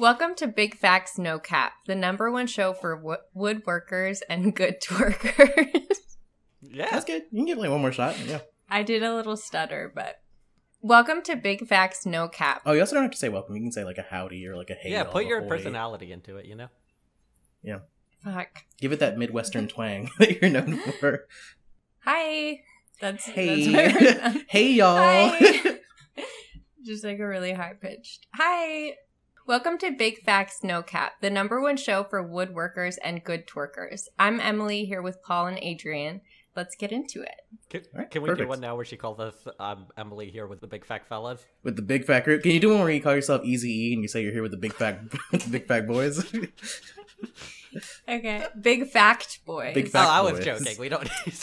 Welcome to Big Facts No Cap, the number one show for wo- woodworkers and good twerkers. Yeah. That's good. You can give it like one more shot. Yeah. I did a little stutter, but welcome to Big Facts No Cap. Oh, you also don't have to say welcome. You can say like a howdy or like a hey. yeah, put your ahoy. personality into it, you know? Yeah. Fuck. Give it that Midwestern twang that you're known for. Hi. That's Hey. That's what I hey, y'all. Hi. Just like a really high pitched. Hi. Welcome to Big Facts No Cap, the number one show for woodworkers and good twerkers. I'm Emily here with Paul and Adrian. Let's get into it. Can, All right, can we do one now where she calls us um, Emily here with the big Fact fellas? With the big Fact group. Can you do one where you call yourself Easy E and you say you're here with the big Fact, big Fact boys? Okay. Big Fact Boys. Big Oh, Fact I was boys. joking. We don't need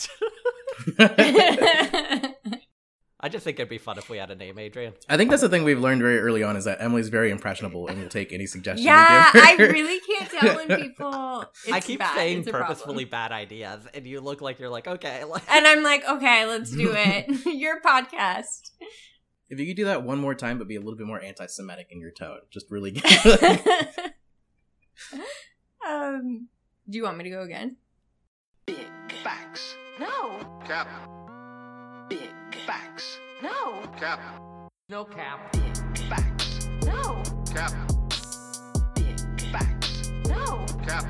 I just think it'd be fun if we had a name, Adrian. I think that's the thing we've learned very early on is that Emily's very impressionable and will take any suggestion. yeah, we give I really can't tell when people. It's I keep bad. saying It's purposefully bad ideas, and you look like you're like, okay. And I'm like, okay, let's do it. Your podcast. If you could do that one more time, but be a little bit more anti-Semitic in your tone, just really get. um, do you want me to go again? Big facts. No. Cap. Big facts. No. Cap. no cap. Big facts. No. Cap. Big facts. No. Cap.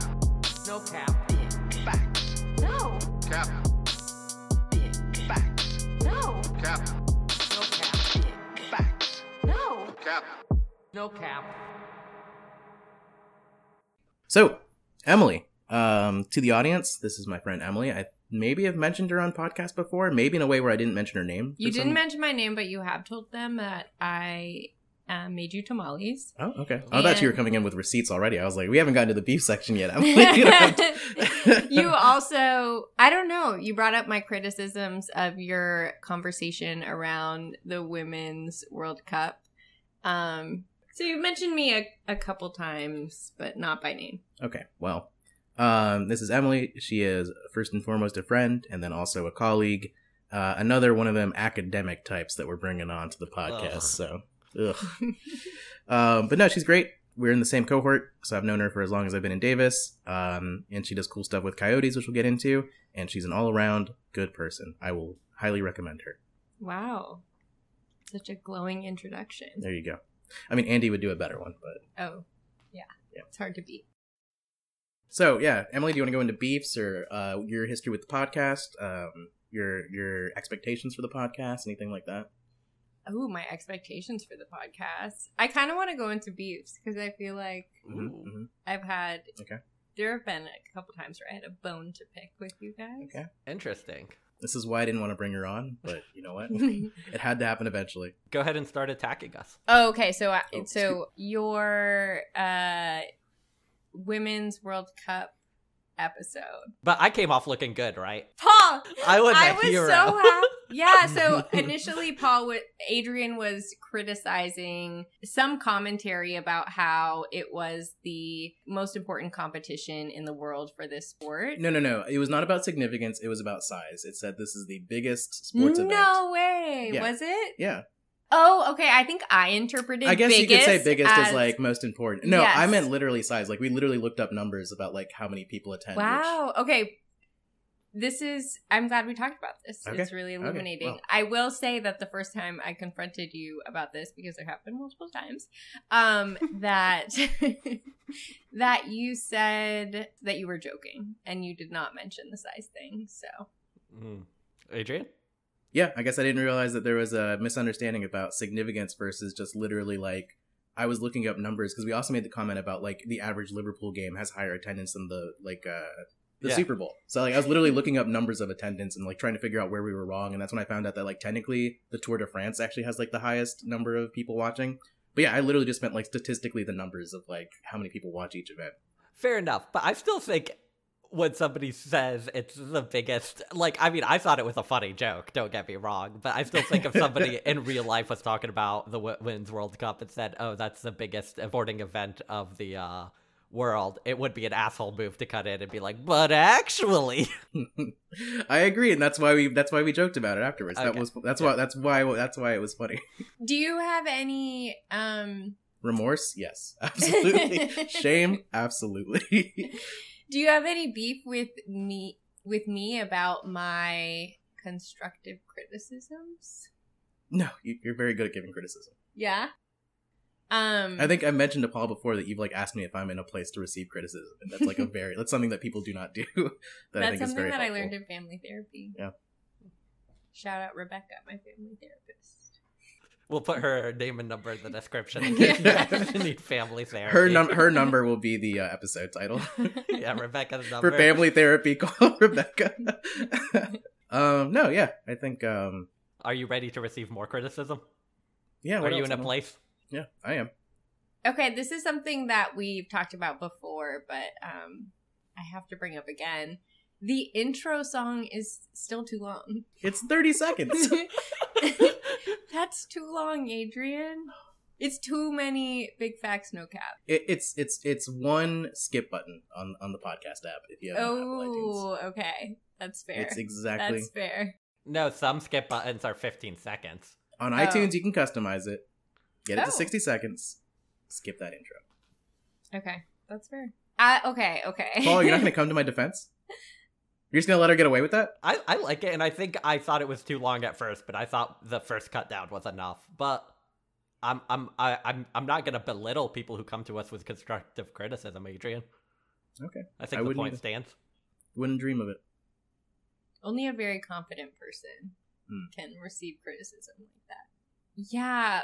No cap. Big facts. No. Cap. Big facts. No. Cap. No cap. Big facts. No. Cap. No cap. so, Emily, um, to the audience, this is my friend Emily. I maybe have mentioned her on podcast before, maybe in a way where I didn't mention her name. You didn't some- mention my name, but you have told them that I uh, made you tamales. Oh, okay. I thought you were coming in with receipts already. I was like, we haven't gotten to the beef section yet. You you also, I don't know, you brought up my criticisms of your conversation around the Women's World Cup. Um, so you've mentioned me a, a couple times, but not by name. Okay, well, um, this is Emily. She is first and foremost a friend, and then also a colleague. Uh, another one of them academic types that we're bringing on to the podcast. Ugh. So, ugh. um, but no, she's great. We're in the same cohort, so I've known her for as long as I've been in Davis. Um, and she does cool stuff with coyotes, which we'll get into. And she's an all-around good person. I will highly recommend her. Wow. Such a glowing introduction. There you go. I mean, Andy would do a better one, but Oh, yeah. Yeah. It's hard to beat. So yeah, Emily, do you want to go into beefs or uh, your history with the podcast, um, your your expectations for the podcast, anything like that? Oh, my expectations for the podcast. I kind of want to go into beefs because I feel like Mhm, Ooh. mhm. I've had. Okay. There have been a couple times where I had a bone to pick with you guys. Okay. Interesting. This is why I didn't want to bring her on, but you know what? it had to happen eventually. Go ahead and start attacking us. oh, okay. So, I Oh, so your uh, women's World Cup episode, But I came off looking good, right? Paul. I was a I was hero. so happy. Yeah. So initially, Paul, wa- Adrian was criticizing some commentary about how it was the most important competition in the world for this sport. No, no, no. It was not about significance. It was about size. It said this is the biggest sports event. no way. Yeah. Was it? Yeah, Oh, okay. I think I interpreted. I guess you could say biggest biggest as, is like most important. No, Yes. I meant literally size. Like we literally looked up numbers about like how many people attend. which- Wow. Okay. This is. I'm glad we talked about this. Okay. It's really Okay. illuminating. Well. I will say that the first time I confronted you about this, because there have been multiple times, um, that that you said that you were joking and you did not mention the size thing. So Mm. Adrian? Yeah, I guess I didn't realize that there was a misunderstanding about significance versus just literally like I was looking up numbers because we also made the comment about like the average Liverpool game has higher attendance than the like uh the Yeah. Super Bowl. So like I was literally looking up numbers of attendance and like trying to figure out where we were wrong and that's when I found out that like technically the Tour de France actually has like the highest number of people watching. But yeah, I literally just meant like statistically the numbers of like how many people watch each event. Fair enough, but I still think when somebody says it's the biggest, like, I mean, I thought it was a funny joke, don't get me wrong, but I still think if somebody in real life was talking about the Women's World Cup and said, oh, that's the biggest sporting event of the uh, world, it would be an asshole move to cut in and be like, but actually. I agree, and that's why we that's why we joked about it afterwards. That was that's Yeah. why that's why that's why it was funny. do you have any um Remorse, yes, absolutely. Shame, absolutely. Do you have any beef with me with me about my constructive criticisms? no, you- you're very good at giving criticism. Yeah. Um I think I mentioned to Paul before that you've like asked me if I'm in a place to receive criticism, and that's like a very that's something that people do not do. that I that's think is something very that I learned in family therapy. Yeah. Shout out Rebecca, my family therapist. We'll put her name and number in the description in case you need family therapy. Her num her number will be the uh, episode title yeah, Rebecca's number. for family therapy. Call Rebecca. um, no, yeah, I think um, Are you ready to receive more criticism? yeah. Are what you else? in a place? Yeah, I am. Okay, this is something that we've talked about before, but um, I have to bring up again. The intro song is still too long. It's thirty seconds. That's too long, Adrian. It's too many big facts, no cap. It, it's it's it's one skip button on on the podcast app if you have an Oh, okay. That's fair. It's exactly That's fair. No, some skip buttons are 15 seconds. on Oh. iTunes. You can customize it. Get it Oh. to sixty seconds. Skip that intro. Okay, that's fair. I okay, okay. Paul, you're not going to come to my defense. You're just going to let her get away with that. I, I like it, and I think I thought it was too long at first, but I thought the first cut down was enough. But I'm I'm I, I'm I'm not gonna belittle people who come to us with constructive criticism, Adrian. Okay, I I think the wouldn't point either. stands. wouldn't dream of it. Only a very confident person Hmm. can receive criticism like that. Yeah.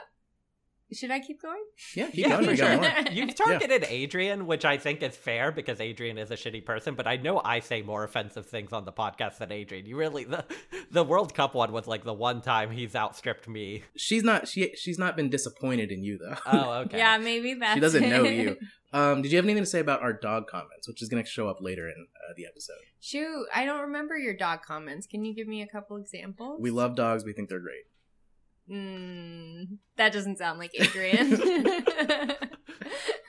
Should I keep going? Yeah, keep yeah, going. for You got sure. more. You've targeted Adrian, which I think is fair because Adrian is a shitty person. But I know I say more offensive things on the podcast than Adrian. You really the the World Cup one was like the one time he's outstripped me. She's not. She she's not been disappointed in you though. Oh, okay. Yeah, maybe that she doesn't know you. Um, did you have anything to say about our dog comments, which is going to show up later in uh, the episode? Shoot, I don't remember your dog comments. Can you give me a couple examples? We love dogs. We think they're great. Mm, that doesn't sound like Adrian.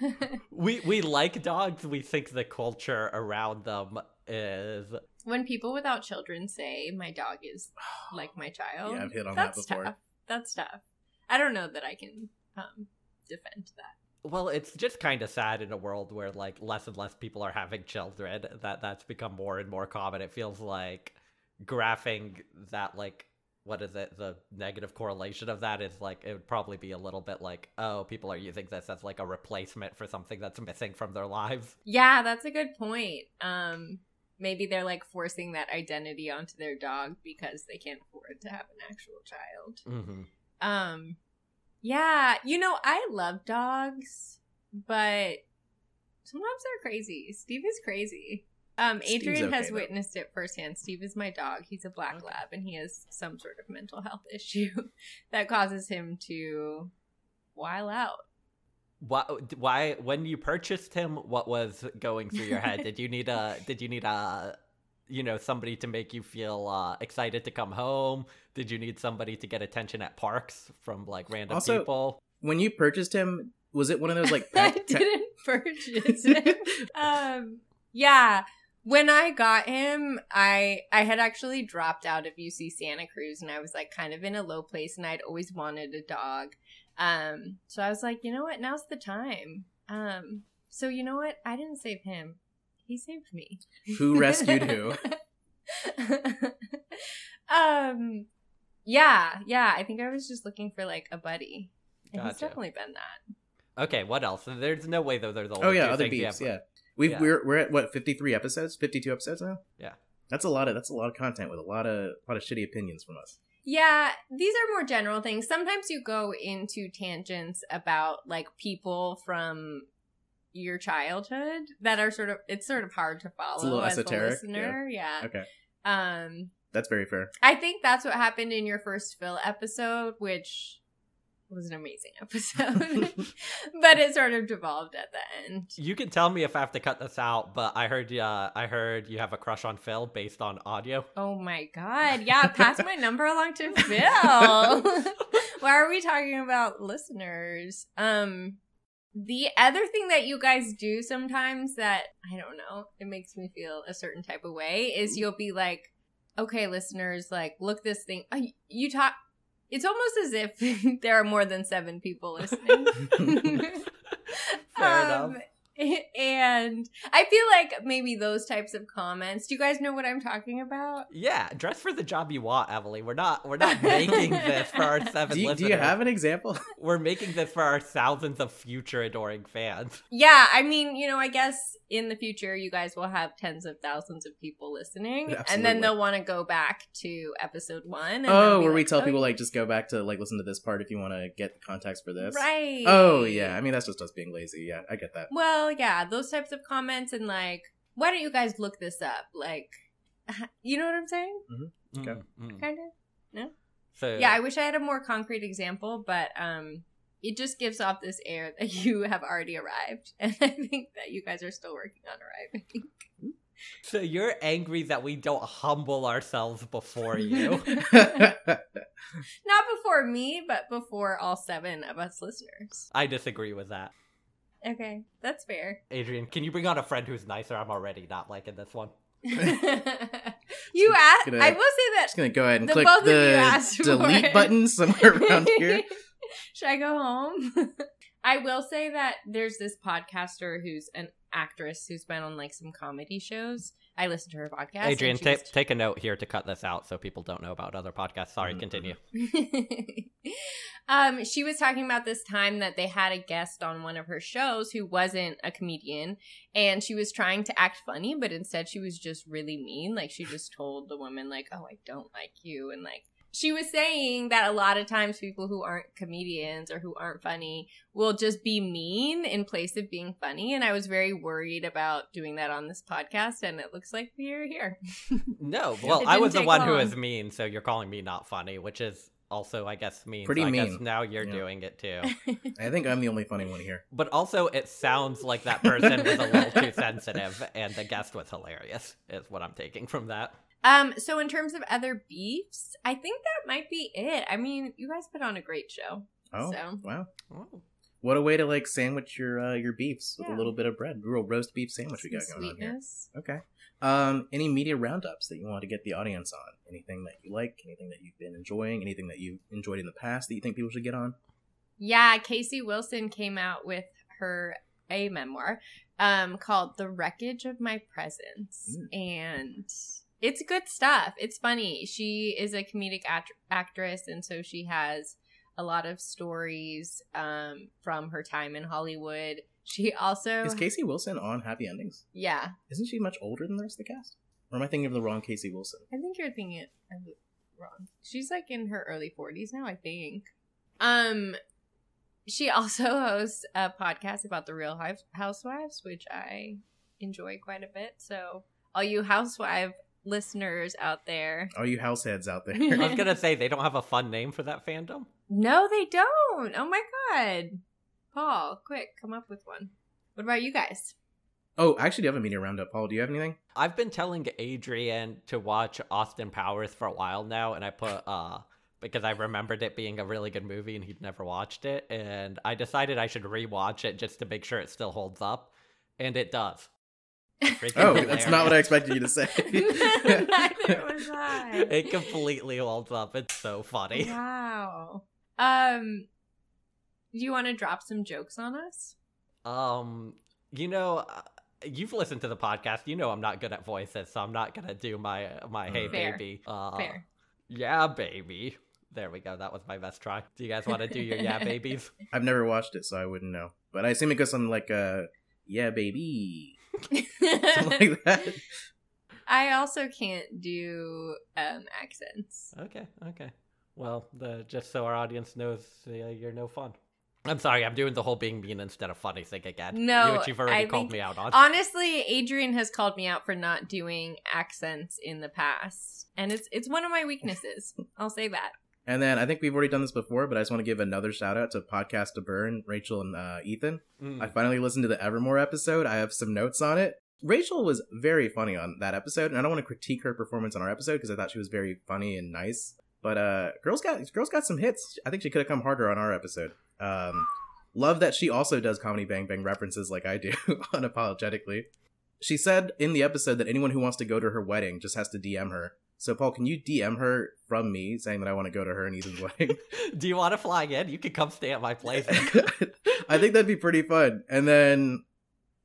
We we like dogs. We think the culture around them is when people without children say my dog is like my child, Yeah, I've hit on that's that before. tough. That's tough. I don't know that I can um, defend that. well, it's just kind of sad in a world where like less and less people are having children. That that's become more and more common. It feels like graphing that like what is it the negative correlation of that is like it would probably be a little bit like oh people are using this as like a replacement for something that's missing from their lives Yeah, that's a good point. Um, maybe they're like forcing that identity onto their dog because they can't afford to have an actual child. mm-hmm. Um, yeah, you know, I love dogs, but sometimes they're crazy. Steve is crazy. Um, Adrian okay, has though. witnessed it firsthand. Steve is my dog. He's a black lab, and he has some sort of mental health issue that causes him to while out. why, why when you purchased him what was going through your head did you need a did you need a you know somebody to make you feel uh, excited to come home did you need somebody to get attention at parks from like random Also, people When you purchased him, was it one of those like I pet, pet- didn't purchase it. um, yeah. When I got him, I I had actually dropped out of UC Santa Cruz, and I was like kind of in a low place, and I'd always wanted a dog. Um, so I was like, you know what? Now's the time. Um, so you know what? I didn't save him. He saved me. who rescued who? um, yeah, yeah. I think I was just looking for like a buddy, and he's definitely been that. okay what else there's no way though there's only Oh yeah, other things beefs. Yeah, we've Yeah. we're we're at what fifty three episodes, fifty two episodes now. Yeah. that's a lot of that's a lot of content with a lot of a lot of shitty opinions from us. Yeah, these are more general things. Sometimes you go into tangents about like people from your childhood that are sort of it's sort of hard to follow A little as esoteric, a listener. Yeah. Okay, Um that's very fair. I think that's what happened in your first Phil episode, which was an amazing episode. but it sort of devolved at the end. you can tell me if I have to cut this out, but I heard uh, I heard you have a crush on Phil based on audio. Oh my god. Yeah, pass my number along to Phil. Why are we talking about listeners? Um the other thing that you guys do sometimes that I don't know, it makes me feel a certain type of way is you'll be like, "Okay, listeners, like look this thing. Uh, you talk It's almost as if there are more than seven people listening. Fair Um, enough. And I feel like maybe those types of comments. Do you guys know what I'm talking about? Yeah, dress for the job you want, Emily. We're not we're not making this for our seven Do you, do you have an example? We're making this for our thousands of future adoring fans. Yeah, I mean, you know, I guess in the future you guys will have tens of thousands of people listening, and then they'll want to go back to episode one. And they'll oh, be where we tell "Oh, people like just go back to like listen to this part if you want to get the context for this. right? Oh yeah, I mean that's just us being lazy. Yeah, I get that. Well, yeah, those types of comments and like, why don't you guys look this up? Like, you know what I'm saying? Okay. Mm, mm. Kind of. no So Yeah, I wish I had a more concrete example, but um, it just gives off this air that you have already arrived, and I think that you guys are still working on arriving. so you're angry that we don't humble ourselves before you. Not before me, but before all seven of us listeners. I disagree with that. Okay, that's fair. Adrian, can you bring on a friend who's nicer? I'm already not liking this one. you asked. Gonna- I will say that just gonna go ahead and The click both of you the delete button somewhere around here. Should I go home? I will say that there's this podcaster who's an actress who's been on like some comedy shows. I listen to her podcast. Adrian, ta- take a note here to cut this out so people don't know about other podcasts. Sorry, Mhm. continue. um, she was talking about this time that they had a guest on one of her shows who wasn't a comedian, and she was trying to act funny, but instead she was just really mean. Like she just told the woman, like, "Oh, I don't like you," and like she was saying that a lot of times people who aren't comedians or who aren't funny will just be mean in place of being funny. And I was very worried about doing that on this podcast, and it looks like we're here. No, well, I was the take one who long. is mean, so you're calling me not funny, which is also, I guess, mean. Pretty so I mean. guess now you're Yeah. doing it too. I think I'm the only funny one here. But also, it sounds like that person was a little too sensitive, and the guest was hilarious. Is what I'm taking from that. Um, so in terms of other beefs, I think that might be it. I mean, you guys put on a great show. Oh So. wow, Oh. what a way to like sandwich your uh, your beefs with a little bit of bread. Real roast beef sandwich we got Some going on here. sweetness. Okay. Um, any media roundups that you want to get the audience on? Anything that you like? Anything that you've been enjoying? Anything that you've enjoyed in the past that you think people should get on? Yeah, Casey Wilson came out with her a memoir um called The Wreckage of My Presence Mm. and it's good stuff. It's funny. She is a comedic act- actress and so she has a lot of stories um from her time in Hollywood. She also Is Casey Wilson on Happy Endings? Yeah, Isn't she much older than the rest of the cast? Or am I thinking of the wrong Casey Wilson? I think you're thinking it of it wrong. She's like in her early 40s now, I think. Um she also hosts a podcast about the Real Housewives, which I enjoy quite a bit. So, all you housewife listeners out there, All you househeads out there. I was gonna say they don't have a fun name for that fandom. no, they don't. Oh my god, Paul, quick, come up with one. What about you guys? oh, I actually do have a media roundup. Paul, do you have anything? I've been telling Adrian to watch Austin Powers for a while now, and I put uh because I remembered it being a really good movie and he'd never watched it, and I decided I should rewatch it just to make sure it still holds up, and it does. Freaking Oh, that's not what I expected you to say. Neither was I. It completely holds up. It's so funny. Wow. Um, do you want to drop some jokes on us? Um, you know, uh, you've listened to the podcast. You know I'm not good at voices, so I'm not gonna do my my hey Fair. baby. Uh, Fair. Yeah, baby. There we go. That was my best try. Do you guys want to do your yeah babies? I've never watched it, so I wouldn't know. But I assume it goes something like, uh, yeah, baby. Like that. I also can't do um accents. Okay, okay. Well, the just so our audience knows, uh, you're no fun. I'm sorry. I'm doing the whole being mean instead of funny thing again. No, which you've already I called think- me out on. Honestly, Adrian has called me out for not doing accents in the past, and it's it's one of my weaknesses. I'll say that. And then I think we've already done this before, but I just want to give another shout out to Podcast to Burn, Rachel and uh, Ethan. Mm. I finally listened to the Evermore episode. I have some notes on it. Rachel was very funny on that episode, and I don't want to critique her performance on our episode because I thought she was very funny and nice. But uh, girls got girls got some hits. I think she could have come harder on our episode. Um, love that she also does comedy bang bang references like I do unapologetically. She said in the episode that anyone who wants to go to her wedding just has to DM her. So, Paul, can you DM her from me saying that I want to go to her and Ethan's wedding? Do you want to fly in? You could come stay at my place. I think that'd be pretty fun. And then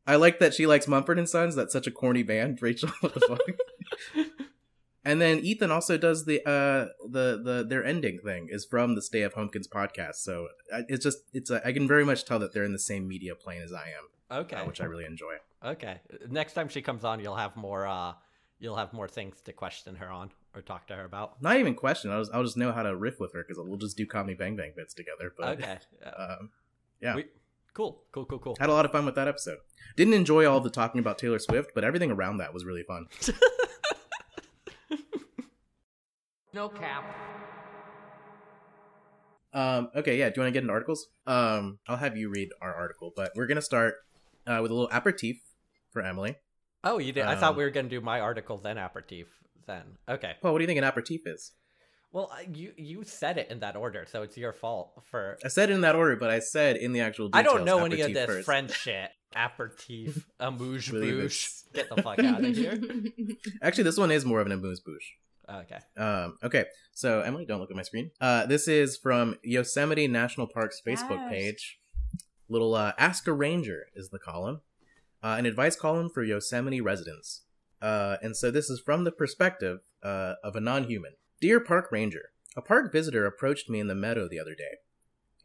I like that she likes Mumford and Sons. That's such a corny band, Rachel. What the fuck? and then Ethan also does the uh the the their ending thing is from the Stay F. Homekins podcast. So it's just it's a, I can very much tell that they're in the same media plane as I am, okay. uh, which I really enjoy. Okay. Next time she comes on, you'll have more. uh You'll have more things to question her on or talk to her about. Not even question. I'll just, I'll just know how to riff with her because we'll just do comedy bang bang bits together. But Okay. Yeah. um, yeah. We- cool. Cool. Cool. Cool. had a lot of fun with that episode. Didn't enjoy all the talking about Taylor Swift, but everything around that was really fun. No cap. Um, okay, yeah. Do you want to get into articles? Um, I'll have you read our article, but we're gonna start uh, with a little aperitif for Emily. Oh, you did. I thought Um, we were gonna do my article then aperitif. Then okay. Well, what do you think an aperitif is? Well, you you said it in that order, so it's your fault for. I said it in that order, but I said in the actual. I don't know any of aperitif this first. French shit. Aperitif, amuse Believe bouche. Get the fuck out of here. Actually, this one is more of an amuse bouche. Okay. Um, okay, so Emily, don't look at my screen. Uh, this is from Yosemite National Park's Facebook Yes. page. Little uh, Ask a Ranger is the column, uh, an advice column for Yosemite residents. Uh, and so this is from the perspective uh, of a non-human. Dear Park Ranger, a park visitor approached me in the meadow the other day,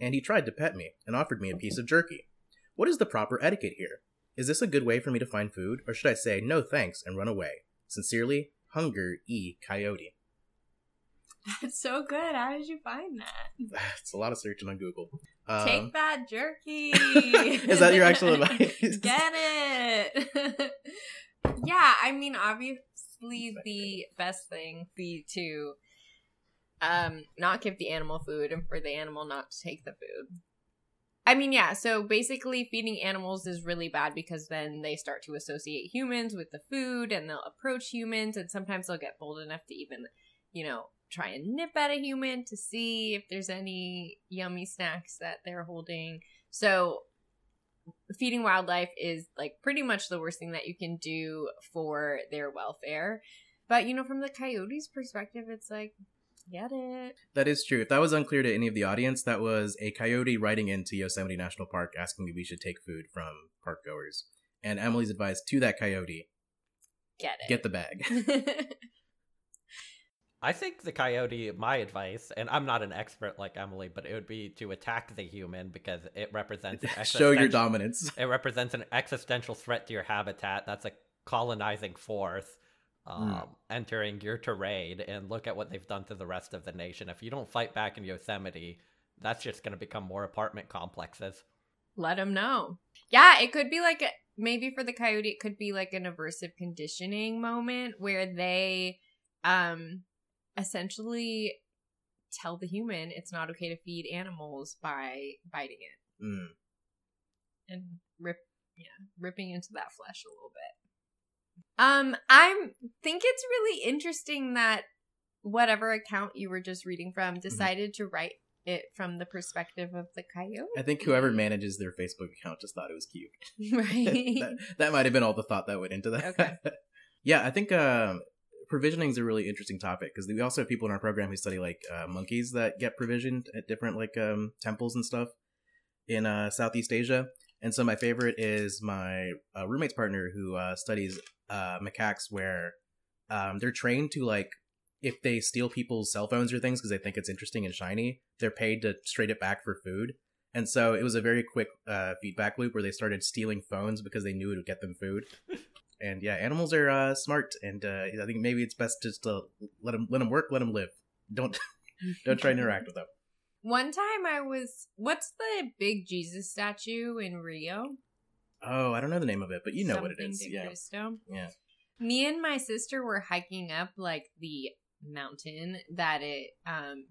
and he tried to pet me and offered me a piece of jerky. What is the proper etiquette here? Is this a good way for me to find food, or should I say no thanks and run away? Sincerely, Hunger E. Coyote. That's so good. How did you find that? it's a lot of searching on Google. Um, Take that jerky. Is that your actual advice? Get it. yeah, I mean, obviously, the best thing be to um not give the animal food and for the animal not to take the food. I mean, yeah, so basically feeding animals is really bad because then they start to associate humans with the food and they'll approach humans and sometimes they'll get bold enough to even, you know, try and nip at a human to see if there's any yummy snacks that they're holding. So feeding wildlife is like pretty much the worst thing that you can do for their welfare. But you know, from the coyote's perspective, it's like, get it. That is true. If that was unclear to any of the audience, that was a coyote writing into Yosemite National Park asking if we should take food from park goers. And Emily's advice to that coyote Get it. get the bag. I think the coyote, my advice, and I'm not an expert like Emily, but it would be to attack the human because it represents Show your dominance. It represents an existential threat to your habitat. That's a colonizing force um, Hmm. entering your terrain, and look at what they've done to the rest of the nation. If you don't fight back in Yosemite, that's just going to become more apartment complexes. Let them know. Yeah, it could be like a, maybe for the coyote, it could be like an aversive conditioning moment where they um essentially tell the human it's not okay to feed animals by biting it Mm. and rip yeah ripping into that flesh a little bit um i'm think it's really interesting that whatever account you were just reading from decided to write it from the perspective of the coyote I think whoever manages their Facebook account just thought it was cute. right that, that might have been all the thought that went into that. Okay. yeah, I think um, provisioning is a really interesting topic because we also have people in our program who study like uh, monkeys that get provisioned at different like um, temples and stuff in uh, Southeast Asia. And so my favorite is my uh, roommate's partner who uh, studies uh, macaques where um, they're trained to like if they steal people's cell phones or things because they think it's interesting and shiny, they're paid to trade it back for food. And so it was a very quick uh, feedback loop where they started stealing phones because they knew it would get them food. And yeah, animals are uh, smart, and uh, I think maybe it's best just to let them let them work, let them live. Don't don't try and interact with them. One time I was what's the big Jesus statue in Rio? Oh, I don't know the name of it, but you know what it Something is. Yeah, Cristo. yeah. Me and my sister were hiking up like the mountain that it um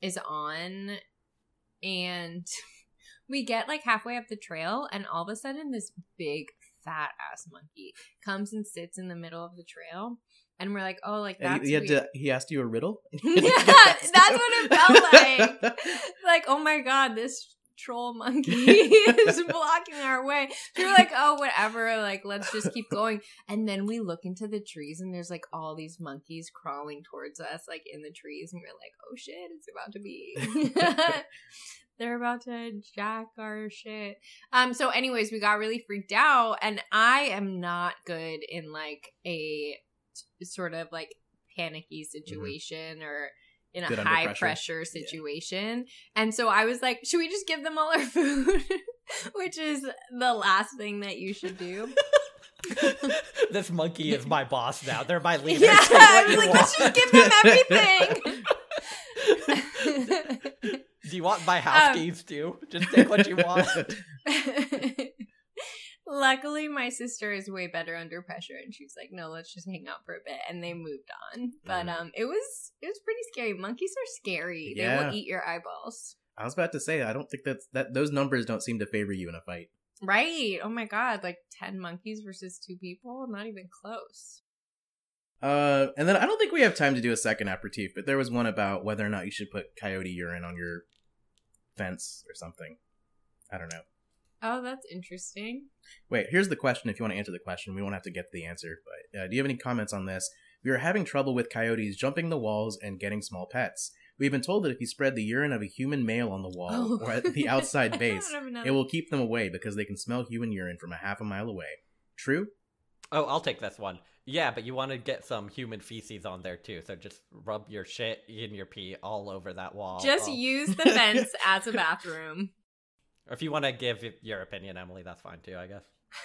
is on and we get like halfway up the trail and all of a sudden this big fat ass monkey comes and sits in the middle of the trail and we're like oh like that's he, had weird. to. He asked you a riddle. Yeah, that's what it felt like. like oh my god this troll monkey is blocking our way. We are like, oh, whatever. Like, let's just keep going. And then we look into the trees, and there's like all these monkeys crawling towards us, like in the trees, and we're like, oh shit, it's about to be. They're about to jack our shit. Um. So, anyways, we got really freaked out, and I am not good in like a sort of like panicky situation or in a Good under high pressure. pressure, situation. And so I was like, should we just give them all our food? Which is the last thing that you should do. this monkey is my boss now. They're my leader. yeah, I was like, let's just give them everything. Do you want my house Um, keys too? Just take what you want. Luckily, my sister is way better under pressure, and she was like, "No, let's just hang out for a bit," and they moved on. But Mhm. um, it was it was pretty scary. Monkeys are scary; they will eat your eyeballs. I was about to say, I don't think that's that. Those numbers don't seem to favor you in a fight. Right? Oh my god! Like ten monkeys versus two people? Not even close. Uh, and then I don't think we have time to do a second aperitif, but there was one about whether or not you should put coyote urine on your fence or something. I don't know. Oh, that's interesting. Wait, here's the question. If you want to answer the question, we won't have to get the answer. But uh, do you have any comments on this? We are having trouble with coyotes jumping the walls and getting small pets. We've been told that if you spread the urine of a human male on the wall Oh. or at the outside base, don't have another- it will keep them away because they can smell human urine from a half a mile away. True? Oh, I'll take this one. Yeah, but you want to get some human feces on there too. So just rub your shit and your pee all over that wall. Just Oh. use the fence as a bathroom. Or if you want to give your opinion, Emily, that's fine too. I guess.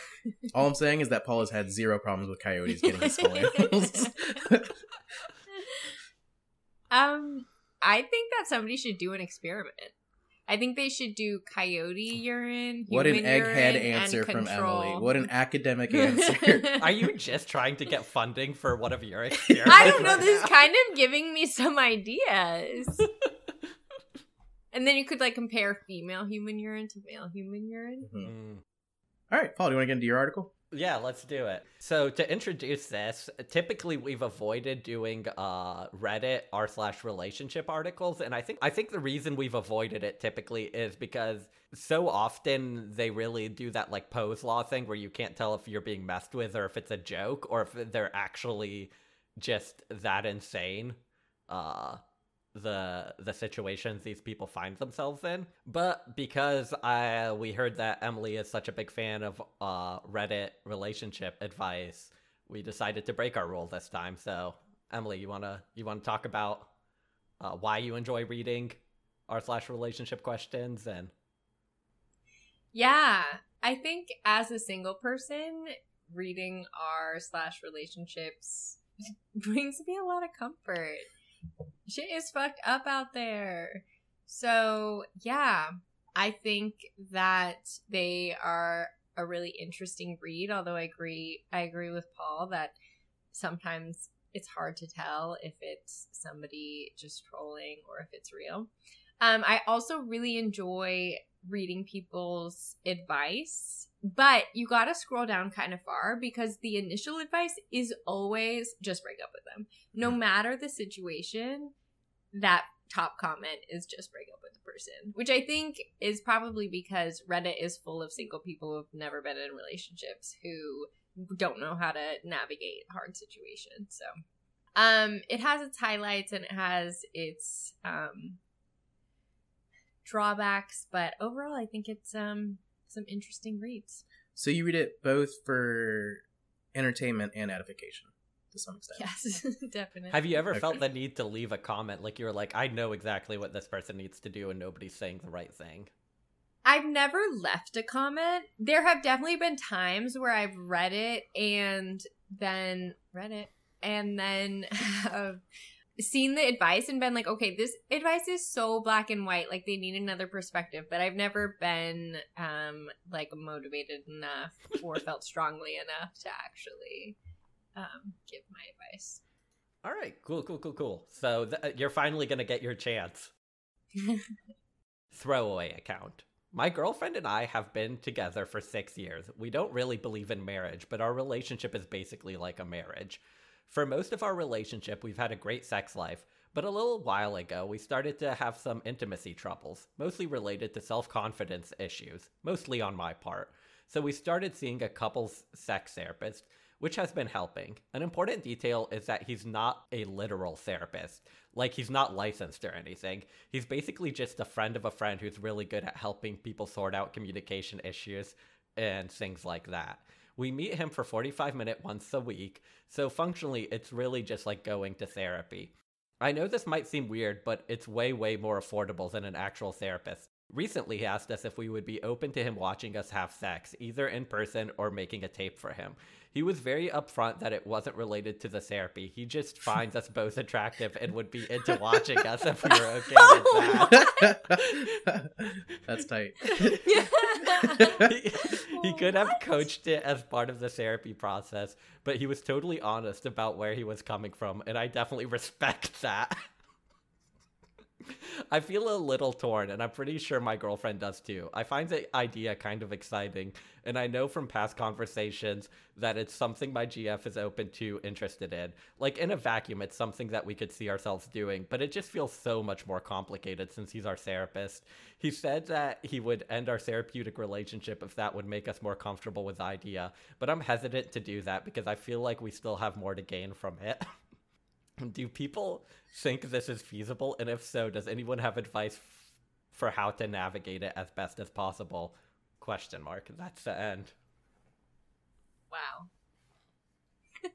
All I'm saying is that Paul has had zero problems with coyotes getting his small animals. Um, I think that somebody should do an experiment. I think they should do coyote urine. what an human egghead urine, and answer from. Emily. What an academic answer. Are you just trying to get funding for one of your experiments? I don't know. right This is kind of giving me some ideas. and then you could like compare female human urine to male human urine. Mhm. Mm. All right, Paul, do you want to get into your article? Yeah, let's do it. So to introduce this, typically we've avoided doing uh Reddit r slash relationship articles, and I think I think the reason we've avoided it typically is because so often they really do that like Poe's law thing where you can't tell if you're being messed with or if it's a joke or if they're actually just that insane. Uh the the situations these people find themselves in. But because I we heard that Emily is such a big fan of uh Reddit relationship advice, we decided to break our rule this time. So Emily, you wanna you wanna talk about uh, why you enjoy reading r slash relationship questions and Yeah, I think as a single person, reading r slash relationships brings me a lot of comfort. Shit is fucked up out there. So yeah, I think that they are a really interesting read. Although I agree, I agree with Paul that sometimes it's hard to tell if it's somebody just trolling or if it's real. Um, I also really enjoy reading people's advice, but you got to scroll down kind of far because the initial advice is always just break up with them. No matter the situation, that top comment is just break up with the person, which I think is probably because Reddit is full of single people who've never been in relationships who don't know how to navigate hard situations. So, um, it has its highlights and it has its um drawbacks, but overall, I think it's um some interesting reads. So you read it both for entertainment and edification to some extent. Yes, definitely. have you ever Okay. felt the need to leave a comment like you're like I know exactly what this person needs to do and nobody's saying the right thing? I've never left a comment. There have definitely been times where I've read it and then read it and then have seen the advice and been like, okay, this advice is so black and white. Like they need another perspective. But I've never been um like motivated enough or felt strongly enough to actually um give my advice. All right, cool, cool, cool, cool. So th- you're finally gonna get your chance. Throwaway account. My girlfriend and I have been together for six years. We don't really believe in marriage, but our relationship is basically like a marriage. For most of our relationship, we've had a great sex life, But a little while ago, we started to have some intimacy troubles, mostly related to self confidence issues, mostly on my part. So we started seeing a couple's sex therapist, which has been helping. An important detail is that he's not a literal therapist. Like, he's not licensed or anything. He's basically just a friend of a friend who's really good at helping people sort out communication issues and things like that. We meet him for 45 minutes once a week, so functionally, it's really just like going to therapy. I know this might seem weird, but it's way, way more affordable than an actual therapist. Recently, he asked us if we would be open to him watching us have sex, either in person or making a tape for him. He was very upfront that it wasn't related to the therapy. He just finds us both attractive and would be into watching us if we were okay with oh that. That's tight. he, he could have coached it as part of the therapy process, but he was totally honest about where he was coming from, and I definitely respect that. I feel a little torn, and I'm pretty sure my girlfriend does too. I find the idea kind of exciting, and I know from past conversations that it's something my GF is open to, interested in. Like in a vacuum, it's something that we could see ourselves doing, but it just feels so much more complicated since he's our therapist. He said that he would end our therapeutic relationship if that would make us more comfortable with the idea, but I'm hesitant to do that because I feel like we still have more to gain from it. Do people think this is feasible? And if so, does anyone have advice f- for how to navigate it as best as possible? Question mark. That's the end. Wow.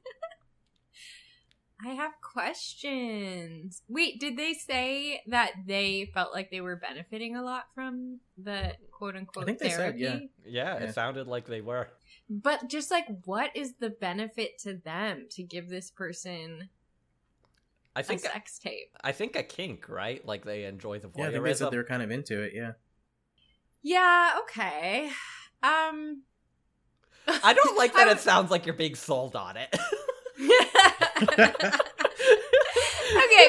I have questions. Wait, did they say that they felt like they were benefiting a lot from the quote unquote I think they said, therapy? yeah. Yeah, Yeah. it sounded like they were. But just like, what is the benefit to them to give this person I a think a sex tape? I think a kink, right? Like they enjoy the Yeah, I think they said they were kind of into it. Yeah. Yeah, okay. Um. I don't like that I it sounds like you're being sold on it. okay,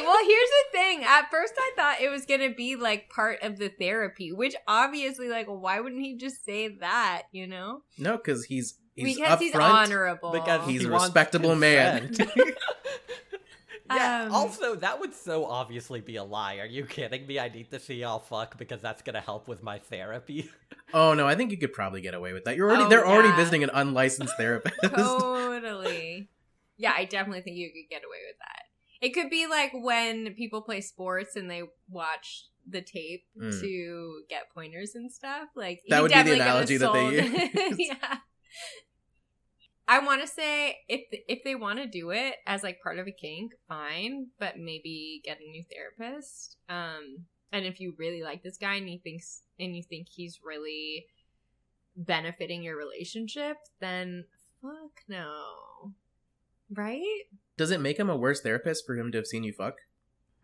well, here's the thing. At first, I thought it was gonna be like part of the therapy, which obviously, like, why wouldn't he just say that? You know, No, because he's he's because upfront. he's honorable. because He's he a respectable man. consent. yeah. Um, also, that would so obviously be a lie. Are you kidding me? I need to see y'all fuck because that's gonna help with my therapy. Oh no, I think you could probably get away with that. You're already Oh, they're already visiting an unlicensed therapist. totally. Yeah, I definitely think you could get away with that. It could be like when people play sports and they watch the tape Mm. to get pointers and stuff. Like That would be the definitely could've analogy that they use. yeah. I want to say if if they want to do it as like part of a kink, fine, but maybe get a new therapist. Um, and if you really like this guy and you thinks and you think he's really benefiting your relationship, then fuck no, right? Does it make him a worse therapist for him to have seen you fuck?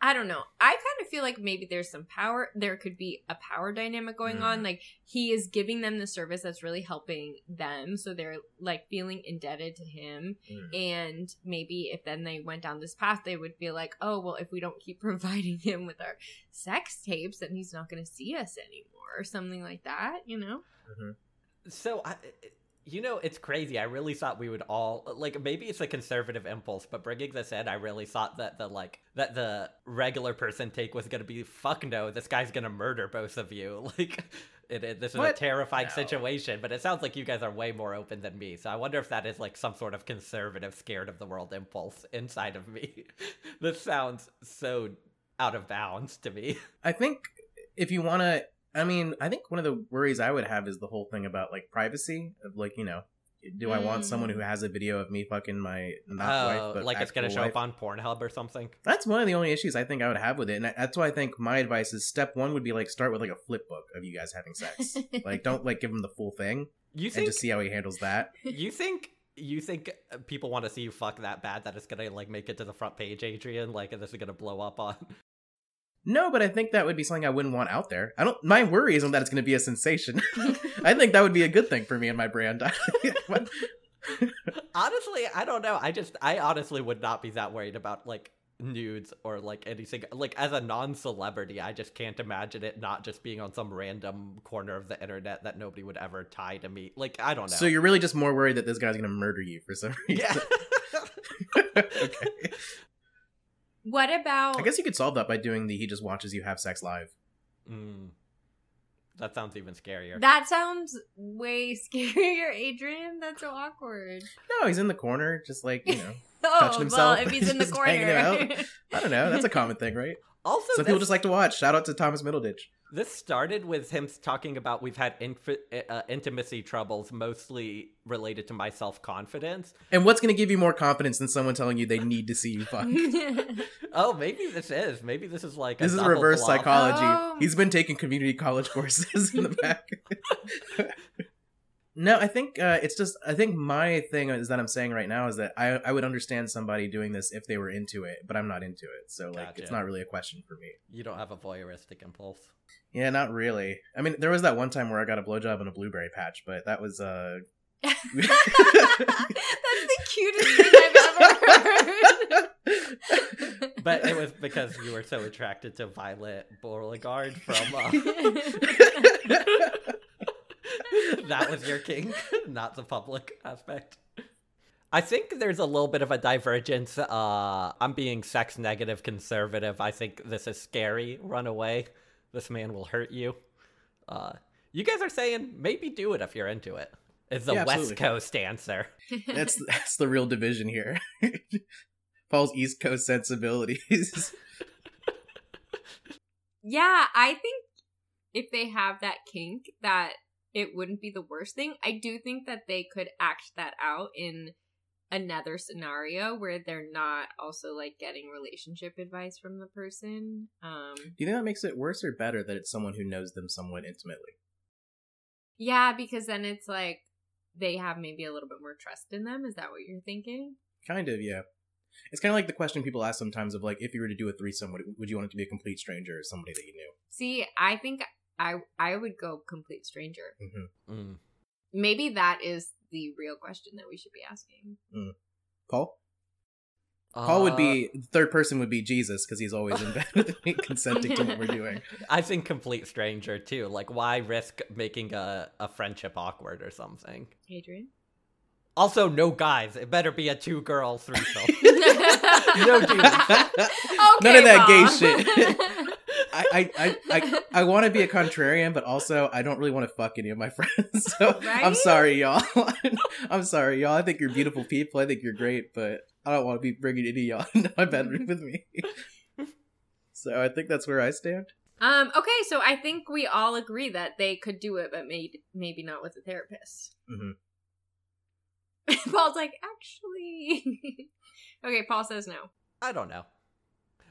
I don't know. I kind of feel like maybe there's some power. There could be a power dynamic going Mm. on. Like he is giving them the service that's really helping them, so they're like feeling indebted to him. Mm. And maybe if then they went down this path, they would feel like, oh well, if we don't keep providing him with our sex tapes, then he's not going to see us anymore, or something like that. You know? So, I, you know, it's crazy. I really thought we would all like maybe it's a conservative impulse, but bringing this in, I really thought that the like that the regular person take was gonna be fuck no, this guy's gonna murder both of you. Like, it, it, this is What? a terrifying No. situation. But it sounds like you guys are way more open than me. So I wonder if that is like some sort of conservative, scared of the world impulse inside of me. this sounds so out of bounds to me. I think if you want to, I mean, I think one of the worries I would have is the whole thing about like privacy of like, you know, do I want Mm. someone who has a video of me fucking my not Oh, wife, but like it's gonna show wife? up on Pornhub or something. That's one of the only issues I think I would have with it, and that's why I think my advice is step one would be like start with like a flip book of you guys having sex. like, don't like give him the full thing You and just see how he handles that. You think you think uh, people want to see you fuck that bad that it's gonna like make it to the front page, Adrian? Like this is gonna blow up on. No, but I think that would be something I wouldn't want out there. I don't. My worry isn't that it's going to be a sensation. I think that would be a good thing for me and my brand. honestly, I don't know. I just I honestly would not be that worried about like nudes or like anything. Like as a non-celebrity, I just can't imagine it not just being on some random corner of the internet that nobody would ever tie to me. Like I don't know. so you're really just more worried that this guy's going to murder you for some reason. yeah. okay. What about I guess you could solve that by doing the he just watches you have sex live. Mm. That sounds even scarier. that sounds way scarier, Adrian. That's so awkward. No, he's in the corner, just like you know. Oh, Touching himself, well, if he's in the corner. I don't know. That's a common thing, right? Also, Some people just like to watch. Shout out to Thomas Middleditch. This started with him talking about we've had inf- uh, intimacy troubles, mostly related to my self confidence. And what's going to give you more confidence than someone telling you they need to see you fuck? Oh, maybe this is. Maybe this is like a This is reverse bluff. psychology. Oh. He's been taking community college courses in the back. No, I think uh, it's just. I think my thing is that I'm saying right now is that I I would understand somebody doing this if they were into it, but I'm not into it. So like, it's not really a question for me. You don't have a voyeuristic impulse. Yeah, not really. I mean, there was that one time where I got a blowjob in a blueberry patch, but that was uh. That's the cutest thing I've ever heard. But it was because you were so attracted to Violet Beauregarde from. Uh, that was your kink, not the public aspect. I think there's a little bit of a divergence. Uh, I'm being sex negative conservative. I think this is scary. Run away. This man will hurt you. Uh, you guys are saying maybe do it if you're into it. it. Is the Yeah, West. Coast answer. that's that's the real division here. Paul's East Coast sensibilities. yeah, I think if they have that kink, that it wouldn't be the worst thing. I do think that they could act that out in another scenario where they're not also like getting relationship advice from the person. Um Do you think that makes it worse or better that it's someone who knows them somewhat intimately? yeah, because then it's like they have maybe a little bit more trust in them. Is that what you're thinking? Kind of, yeah. It's kind of like the question people ask sometimes of like, if you were to do a threesome, would, would you want it to be a complete stranger or somebody that you knew? See, I think I I would go complete stranger. hmm Mm. Maybe that is the real question that we should be asking. Paul? Paul would Uh, be third person would be Jesus because he's always in bed with me, consenting to what we're doing. I think complete stranger too. Like, why risk making a, a friendship awkward or something? Adrian? Also, no guys. It better be a two girl threesome. no dude. None of that gay shit. I I I, I, I want to be a contrarian, but also I don't really want to fuck any of my friends. So I'm sorry, y'all. I'm sorry, y'all. I think you're beautiful people. I think you're great, but I don't want to be bringing any of y'all into my bedroom with me. so I think that's where I stand. um. Okay, so I think we all agree that they could do it, but maybe maybe not with a therapist. Mhm. Paul's like, actually. okay, Paul says no. I don't know.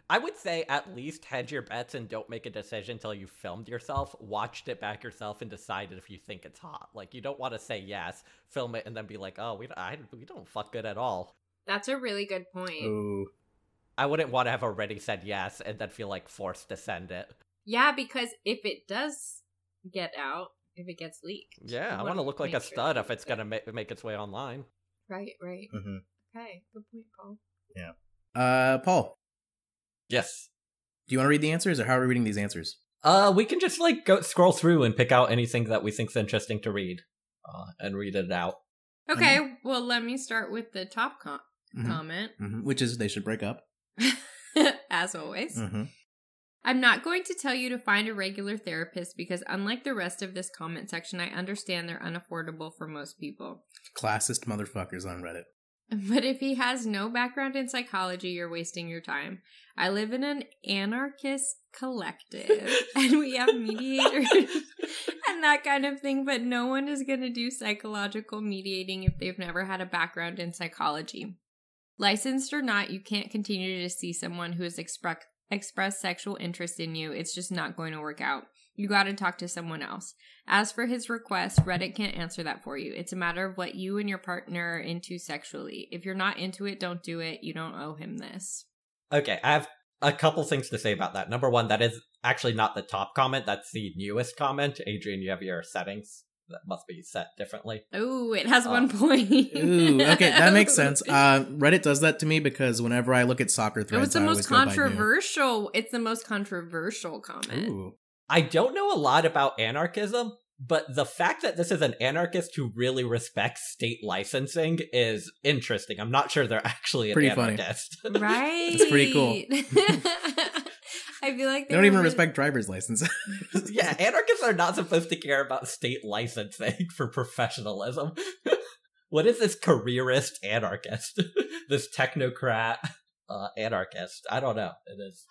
I would say at least hedge your bets and don't make a decision until you filmed yourself, watched it back yourself, and decided if you think it's hot. Like you don't want to say yes, film it, and then be like, "Oh, we I, we don't fuck good at all." That's a really good point. Ooh. I wouldn't want to have already said yes and then feel like forced to send it. Yeah, because if it does get out, if it gets leaked, Yeah, I want to look like a sure stud that if it's gonna ma- make its way online. Right, right. hmm Okay, good point, Paul. Yeah. Uh, Paul, Yes. do you want to read the answers, or how are we reading these answers? Uh, we can just like go scroll through and pick out anything that we think's interesting to read, uh, and read it out. Okay, well, let me start with the top com- Mhm. comment, Mhm. Which is they should break up. as always. hmm I'm not going to tell you to find a regular therapist because, unlike the rest of this comment section, I understand they're unaffordable for most people. Classist motherfuckers on Reddit. But if he has no background in psychology, you're wasting your time. I live in an anarchist collective and we have mediators and that kind of thing, but no one is going to do psychological mediating if they've never had a background in psychology. Licensed or not, you can't continue to see someone who has expre- expressed sexual interest in you. It's just not going to work out. You got to talk to someone else. As for his request, Reddit can't answer that for you. It's a matter of what you and your partner are into sexually. If you're not into it, don't do it. You don't owe him this. Okay, I have a couple things to say about that. Number one, that is actually not the top comment. That's the newest comment. Adrian, you have your settings that must be set differently. Oh, it has Uh, one point. Ooh, okay, that makes sense. Uh, Reddit does that to me because whenever I look at soccer It was threads, the I most always go controversial. It's the most controversial comment. Ooh, I don't know a lot about anarchism, But the fact that this is an anarchist who really respects state licensing is interesting. I'm not sure they're actually an Pretty funny. anarchist. right. It's pretty cool. I feel like They don't even respect driver's licenses. yeah, anarchists are not supposed to care about state licensing for professionalism. what is this careerist anarchist? this technocrat uh, anarchist? I don't know. It is.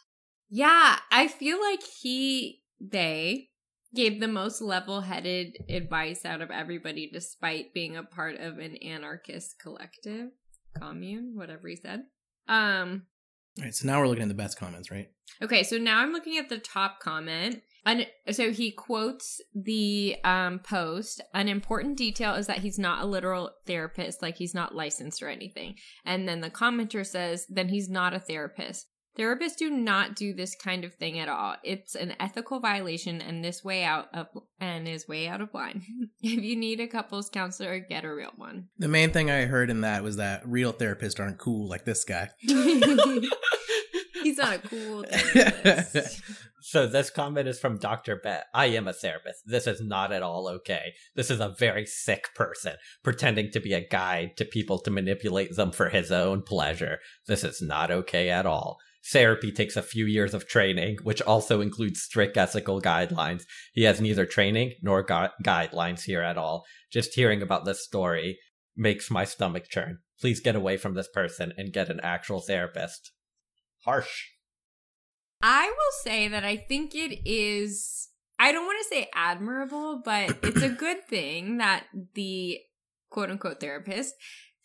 Yeah, I feel like he, they gave the most level headed advice out of everybody, despite being a part of an anarchist collective, commune, whatever he said. Um, All right, so now we're looking at the best comments, right? Okay, so now I'm looking at the top comment. And so he quotes the um, post. An important detail is that he's not a literal therapist, like he's not licensed or anything. And then the commenter says, then he's not a therapist. Therapists do not do this kind of thing at all. It's an ethical violation and this way out of and is way out of line. if you need a couples counselor, get a real one. The main thing I heard in that was that real therapists aren't cool like this guy. he's not a cool therapist. So this comment is from Dr. Bet. I am a therapist. This is not at all okay. This is a very sick person pretending to be a guide to people to manipulate them for his own pleasure. This is not okay at all. Therapy takes a few years of training, which also includes strict ethical guidelines. He has neither training nor gu- guidelines here at all. Just hearing about this story makes my stomach churn. Please get away from this person and get an actual therapist. Harsh. I will say that I think it is, I don't want to say admirable, but it's a good thing that the quote unquote therapist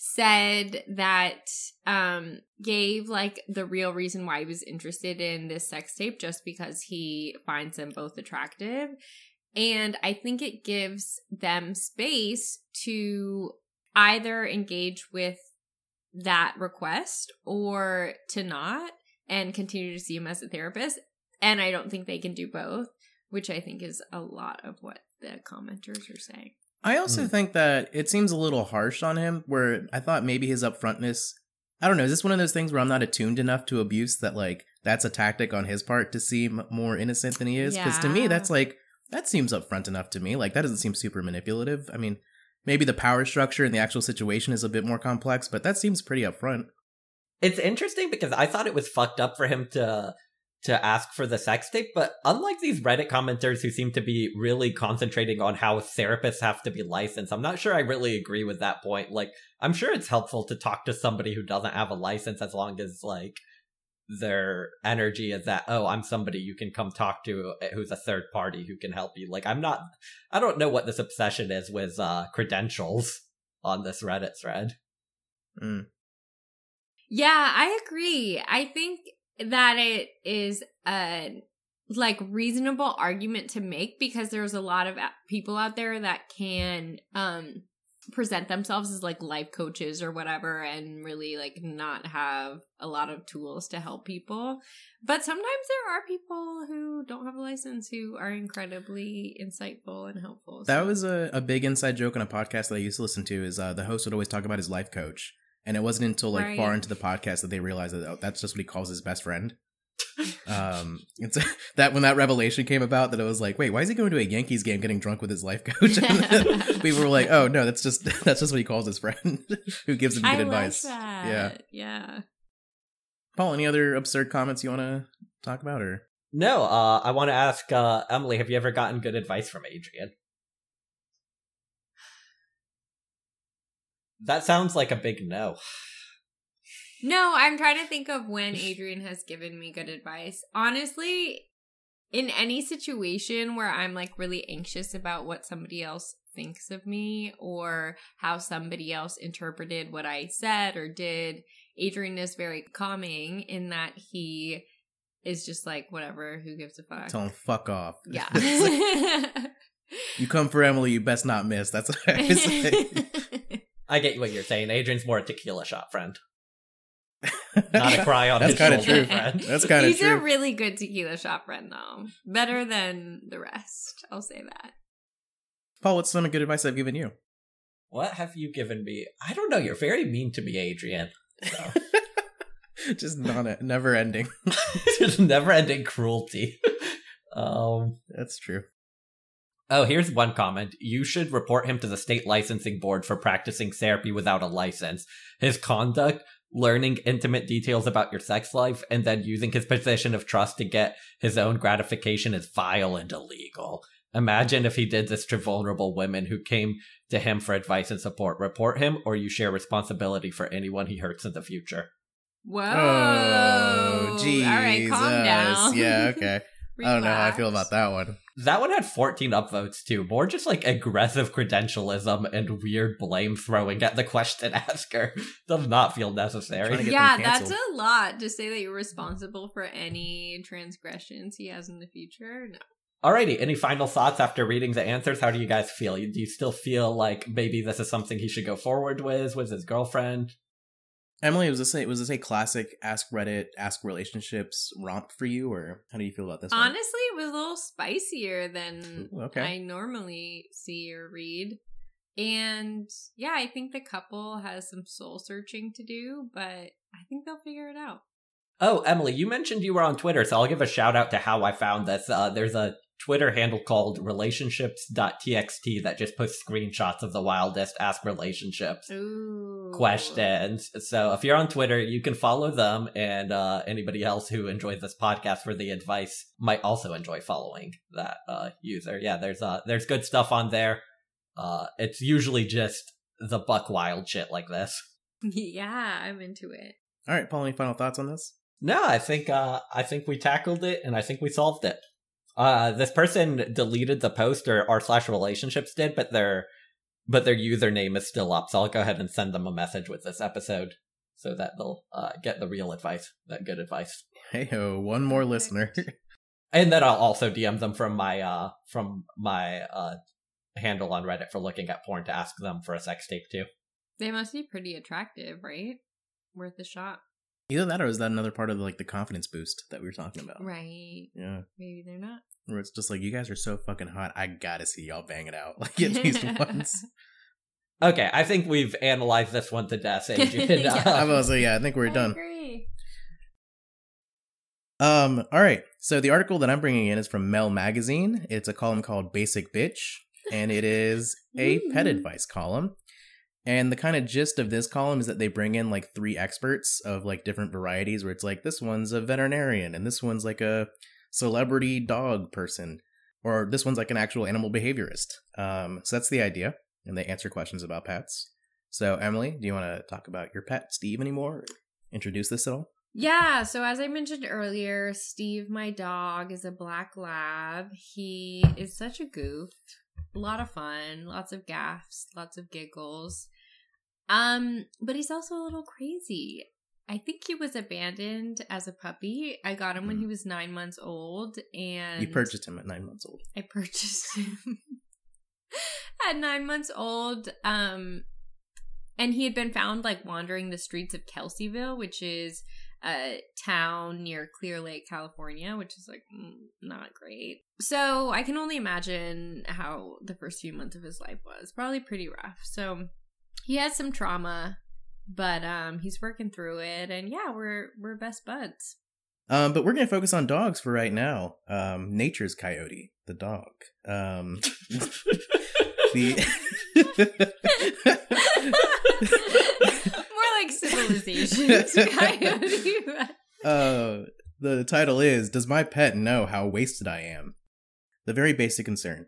said that, um, gave like the real reason why he was interested in this sex tape just because he finds them both attractive. And I think it gives them space to either engage with that request or to not and continue to see him as a therapist. And I don't think they can do both, which I think is a lot of what the commenters are saying. I also Hmm. think that it seems a little harsh on him, where I thought maybe his upfrontness. I don't know. Is this one of those things where I'm not attuned enough to abuse that, like, that's a tactic on his part to seem more innocent than he is? Because to me, that's like, that seems upfront enough to me. Like, that doesn't seem super manipulative. I mean, maybe the power structure and the actual situation is a bit more complex, but that seems pretty upfront. It's interesting because I thought it was fucked up for him to to ask for the sex tape, but unlike these Reddit commenters who seem to be really concentrating on how therapists have to be licensed, I'm not sure I really agree with that point. Like, I'm sure it's helpful to talk to somebody who doesn't have a license as long as like their energy is that oh i'm somebody you can come talk to uh, who's a third party who can help you like i'm not i don't know what this obsession is with uh credentials on this reddit thread Mm. Yeah, I agree. I think that it is a like reasonable argument to make because there's a lot of people out there that can um present themselves as like life coaches or whatever and really like not have a lot of tools to help people. But sometimes there are people who don't have a license who are incredibly insightful and helpful. That was a, a big inside joke on a podcast that I used to listen to. Is uh, the host would always talk about his life coach, and it wasn't until like far into the podcast that they realized that oh, that's just what he calls his best friend. um, it's that when that revelation came about, that it was like, wait, why is he going to a Yankees game getting drunk with his life coach? And people were like, oh no, that's just that's just what he calls his friend who gives him good I advice. like that. Yeah, Yeah. Paul, any other absurd comments you want to talk about, or no uh i want to ask uh emily have you ever gotten good advice from adrian that sounds like a big no No, I'm trying to think of when Adrian has given me good advice. Honestly, in any situation where I'm like really anxious about what somebody else thinks of me or how somebody else interpreted what I said or did, Adrian is very calming in that he is just like, whatever, who gives a fuck? tell him fuck off? yeah. you come for Emily, you best not miss. That's what I say. I get what you're saying adrian's more a tequila shot friend not a cry on That's kinda true. friend That's kind of He's true. a really good tequila shop friend, though. Better than the rest. I'll say that. Paul, what's some good advice I've given you? what have you given me i don't know you're very mean to me adrian so. Just non never ending. Just never ending cruelty. Um, That's true. Oh, here's one comment. You should report him to the state licensing board for practicing therapy without a license. His conduct, learning intimate details about your sex life, and then using his position of trust to get his own gratification is vile and illegal. Imagine if he did this to vulnerable women who came to him for advice and support. Report him, or you share responsibility for anyone he hurts in the future. Whoa. Oh, Jesus. All right, calm down. Yeah, okay. I don't know how I feel about that one. That one had 14 upvotes too. More just like aggressive credentialism and weird blame throwing at the question asker. Does not feel necessary. Yeah, that's a lot to say that you're responsible for any transgressions he has in the future. No. Alrighty, any final thoughts after reading the answers? How do you guys feel? Do you still feel like maybe this is something he should go forward with with his girlfriend? Emily, was this a was this a classic Ask Reddit, Ask Relationships romp for you, or how do you feel about this? one? Honestly, it was a little spicier than Ooh, okay. I normally see or read. And yeah, I think the couple has some soul searching to do, but I think they'll figure it out. Oh, Emily, you mentioned you were on Twitter, so I'll give a shout out to how I found this. Uh, there's a Twitter handle called relationships.txt that just posts screenshots of the wildest Ask Relationships. Ooh. questions. So if you're on Twitter, you can follow them, and uh, anybody else who enjoys this podcast for the advice might also enjoy following that uh, user. Yeah, there's uh, there's good stuff on there. Uh, it's usually just the buck wild shit like this. Yeah, I'm into it. All right, Paul, any final thoughts on this? No, I think uh, I think we tackled it, and I think we solved it. Uh, this person deleted the post, or r slash relationships did, but their but their username is still up. So I'll go ahead and send them a message with this episode, so that they'll uh, get the real advice, that good advice, Hey ho, one more listener. and then I'll also DM them from my uh from my uh handle on Reddit for looking at porn to ask them for a sex tape too. They must be pretty attractive, right? Worth a shot. Either that, or is that another part of like the confidence boost that we were talking about? Right. Yeah, Maybe they're not. where it's just like you guys are so fucking hot. I gotta see y'all bang it out like at least once. Okay, I think we've analyzed this one to death, Adrian. Yeah. I was like, yeah, I think we're I done. agree. Um, all right. So the article that I'm bringing in is from Mel Magazine. It's a column called Basic Bitch, and it is a pet advice column. And the kind of gist of this column is that they bring in like three experts of like different varieties, where it's like this one's a veterinarian, and this one's like a celebrity dog person, or this one's like an actual animal behaviorist. Um, so that's the idea, and they answer questions about pets. So Emily, do you want to talk about your pet, Steve, anymore? Introduce this at all? Yeah, so as I mentioned earlier, Steve, my dog, is a black lab. He is such a goof. A lot of fun, lots of gaffs, lots of giggles. Um, but he's also a little crazy. I think he was abandoned as a puppy. I got him when he was nine months old, and You purchased him at nine months old. I purchased him at nine months old. Um, and he had been found like wandering the streets of Kelseyville, which is a town near Clear Lake, California, which is like mm, not great. So I can only imagine how the first few months of his life was. Probably pretty rough. So he has some trauma, but um, he's working through it, and yeah, we're we're best buds. Um, but we're gonna focus on dogs for right now. Um, nature's coyote, the dog. Um, the More like civilizations, coyote. uh, the title is "Does my pet know how wasted I am?" The very basic concern.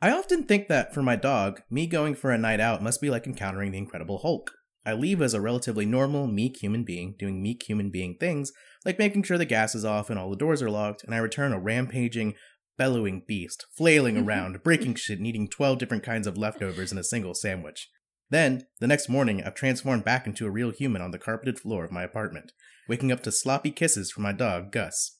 I often think that for my dog, me going for a night out must be like encountering the Incredible Hulk. I leave as a relatively normal, meek human being doing meek human being things, like making sure the gas is off and all the doors are locked, and I return a rampaging, bellowing beast, flailing around, breaking shit, and eating 12 different kinds of leftovers in a single sandwich. Then, the next morning, I've transformed back into a real human on the carpeted floor of my apartment, waking up to sloppy kisses from my dog, Gus.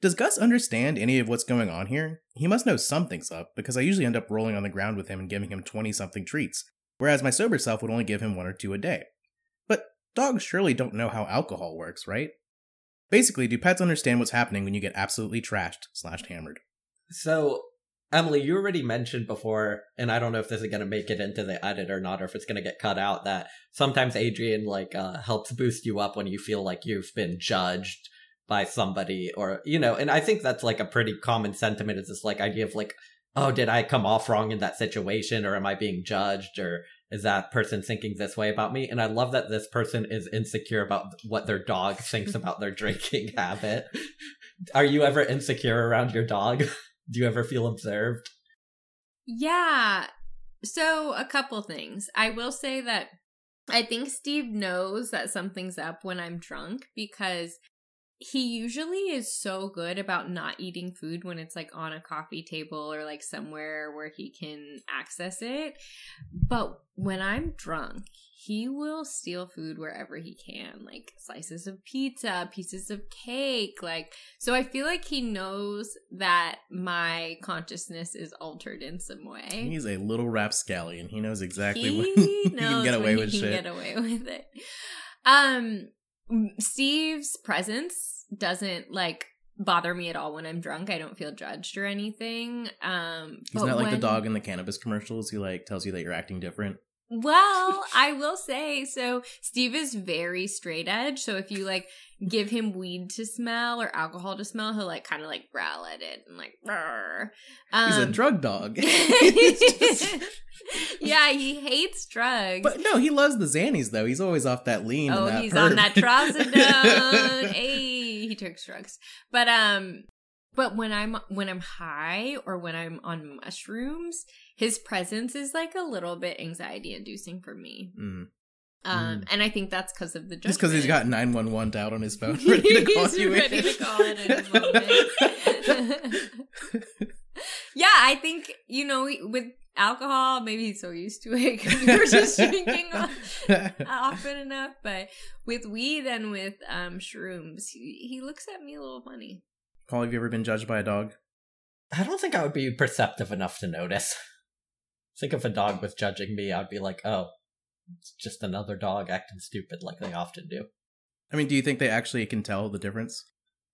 Does Gus understand any of what's going on here? He must know something's up, because I usually end up rolling on the ground with him and giving him 20 something treats, whereas my sober self would only give him one or two a day. But dogs surely don't know how alcohol works, right? Basically, do pets understand what's happening when you get absolutely trashed slash hammered? So, Emily, you already mentioned before, and I don't know if this is going to make it into the edit or not, or if it's going to get cut out, that sometimes Adrian, like, uh, helps boost you up when you feel like you've been judged by somebody, or, you know, and I think that's, like, a pretty common sentiment is this, like, idea of, like, oh, did I come off wrong in that situation or am I being judged or is that person thinking this way about me? And I love that this person is insecure about what their dog thinks about their drinking habit. Are you ever insecure around your dog? Do you ever feel observed? Yeah. So, a couple things. I will say that I think Steve knows that something's up when I'm drunk because he usually is so good about not eating food when it's like on a coffee table or like somewhere where he can access it. But when I'm drunk, he will steal food wherever he can, like slices of pizza, pieces of cake, like so I feel like he knows that my consciousness is altered in some way. He's a little rapscallion. He knows exactly he when he can get away when with he can shit. get away with it. Um Steve's presence doesn't like bother me at all when I'm drunk. I don't feel judged or anything. Um He's not like the dog in the cannabis commercials who like tells you that you're acting different. Well, I will say so. Steve is very straight edge. So if you like give him weed to smell or alcohol to smell, he'll like kind of like growl at it and like. "Brr." He's a Um, drug dog. Just- yeah, he hates drugs. but no, he loves the Xannies though. He's always off that lean. oh, and that he's perp. on that trazodone. hey, he took drugs. But um, but when I'm when I'm high or when I'm on mushrooms, his presence is like a little bit anxiety inducing for me. Mm. Um, and I think that's because of the Just because he's got nine one one out on his phone, ready to call He's you. ready in. to call it any moment. yeah, I think you know with alcohol, maybe he's so used to it because we were just drinking often enough. But with weed and with um shrooms, he, he looks at me a little funny. Paul, have you ever been judged by a dog? I don't think I would be perceptive enough to notice. I think if a dog was judging me, I'd be like, oh, it's just another dog acting stupid like they often do. I mean, do you think they actually can tell the difference?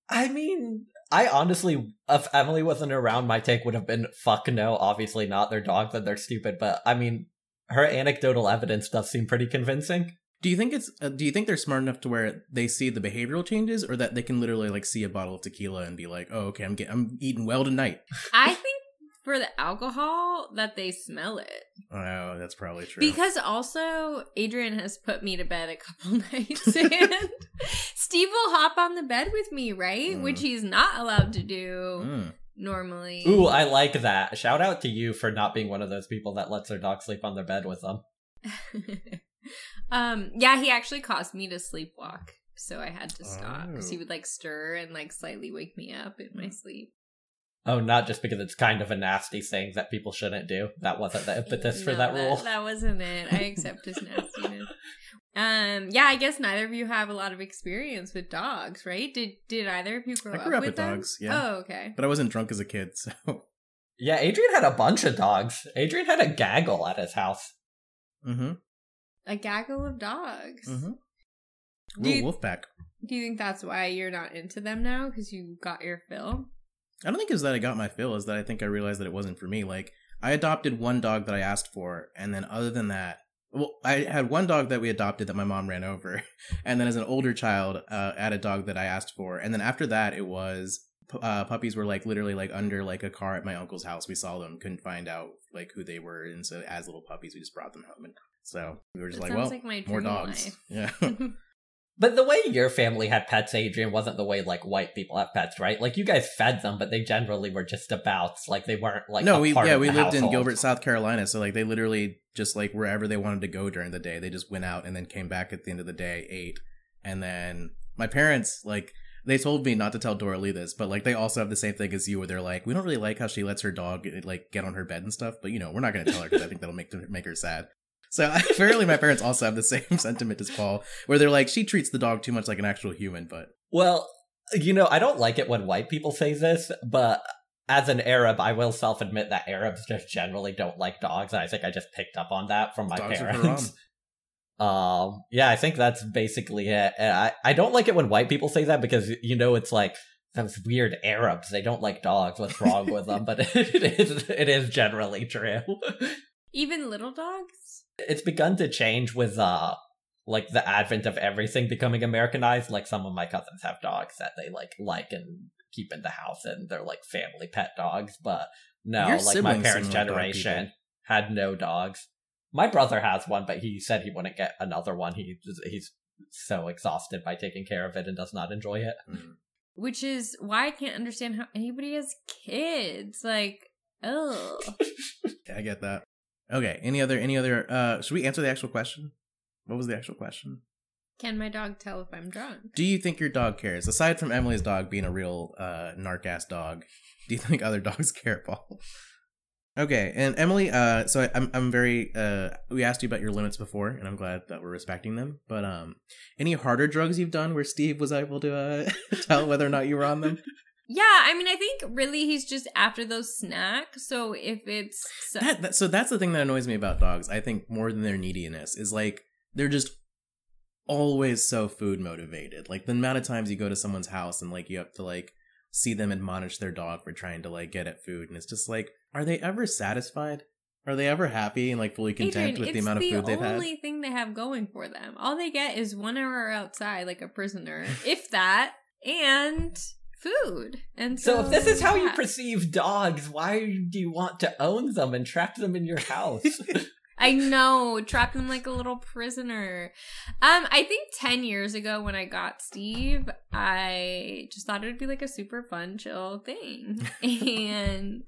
I mean, I honestly, if Emily wasn't around, my take would have been fuck no, obviously not. They're dogs and they're stupid. But I mean, her anecdotal evidence does seem pretty convincing. Do you think it's? Uh, do you think they're smart enough to where they see the behavioral changes, or that they can literally like see a bottle of tequila and be like, "Oh, okay, I'm getting, I'm eating well tonight." I think for the alcohol that they smell it Oh, that's probably true. because also Adrian has put me to bed a couple nights and Steve will hop on the bed with me, right? Mm. Which he's not allowed to do Mm. normally. Ooh, I like that. Shout out to you for not being one of those people that lets their dog sleep on their bed with them. um yeah he actually caused me to sleepwalk so i had to stop because he Oh. would like stir and like slightly wake me up in my sleep Oh, not just because it's kind of a nasty thing that people shouldn't do. That wasn't the impetus for No, that rule. that wasn't it i accept his nastiness um yeah i guess neither of you have a lot of experience with dogs right did did either of you grow I grew up with with them? dogs, yeah. oh okay but I wasn't drunk as a kid, so Yeah, Adrian had a bunch of dogs. Adrian had a gaggle at his house. mm-hmm. A gaggle of dogs Mm-hmm. Do you- wolf pack. do you think that's why you're not into them now because you got your fill I don't think it's that I got my fill. Is that I think I realized that it wasn't for me. Like I adopted one dog that I asked for, and then other than that, well, I had one dog that we adopted that my mom ran over, and then as an older child, uh, I had a dog that I asked for, and then after that, it was uh, puppies were like literally like under like a car at my uncle's house. We saw them, couldn't find out like who they were, and so as little puppies, we just brought them home, and so we were just That like, sounds well, like my more dogs, life. yeah. But the way your family had pets, Adrian, wasn't the way like white people have pets, right? Like you guys fed them, but they generally were just abouts. Like they weren't like no, a we part yeah of we the lived in. Gilbert, South Carolina, so like they literally just like wherever they wanted to go during the day, they just went out and then came back at the end of the day, ate, and then my parents like they told me not to tell Dora Lee this, but like they also have the same thing as you, where they're like, we don't really like how she lets her dog like get on her bed and stuff, but you know we're not gonna tell her because I think that'll make make her sad. So apparently my parents also have the same sentiment as Paul, where they're like she treats the dog too much like an actual human, but Well, you know, I don't like it when white people say this, but as an Arab, I will self admit that Arabs just generally don't like dogs, and I think I just picked up on that from my Dogs parents. Um, yeah, I think that's basically it. And I, I don't like it when white people say that because you know it's like those weird Arabs. They don't like dogs. What's wrong with them? But it is it is generally true. Even little dogs? It's begun to change with uh like the advent of everything becoming Americanized. Like some of my cousins have dogs that they like like and keep in the house and they're like family pet dogs, but No, Your like my parents' seem like dog generation had no dogs. My brother has one, but he said he wouldn't get another one. He he's so exhausted by taking care of it and does not enjoy it. Which is why I can't understand how anybody has kids. Like, oh. Yeah, I get that. Okay. Any other? Any other? Uh, should we answer the actual question? What was the actual question? Can my dog tell if I'm drunk? Do you think your dog cares? Aside from Emily's dog being a real uh, narc ass dog, do you think other dogs care, Paul? Okay, and Emily, uh, so I, I'm I'm very uh, we asked you about your limits before, and I'm glad that we're respecting them. But um, any harder drugs you've done where Steve was able to uh, tell whether or not you were on them? Yeah, I mean, I think really he's just after those snacks. So if it's That, that so that's the thing that annoys me about dogs. I think more than their neediness is like they're just always so food motivated. Like the amount of times you go to someone's house and like you have to like see them admonish their dog for trying to like get at food and it's just like are they ever satisfied? Are they ever happy and like fully content Adrian, with the amount of food they've the had? only thing they have going for them. All they get is one hour outside, like a prisoner, if that, and food. And so, So if this is how you perceive dogs, why do you want to own them and trap them in your house? I know, trap them like a little prisoner. Um, I think ten years ago when I got Steve, I just thought it would be like a super fun, chill thing, and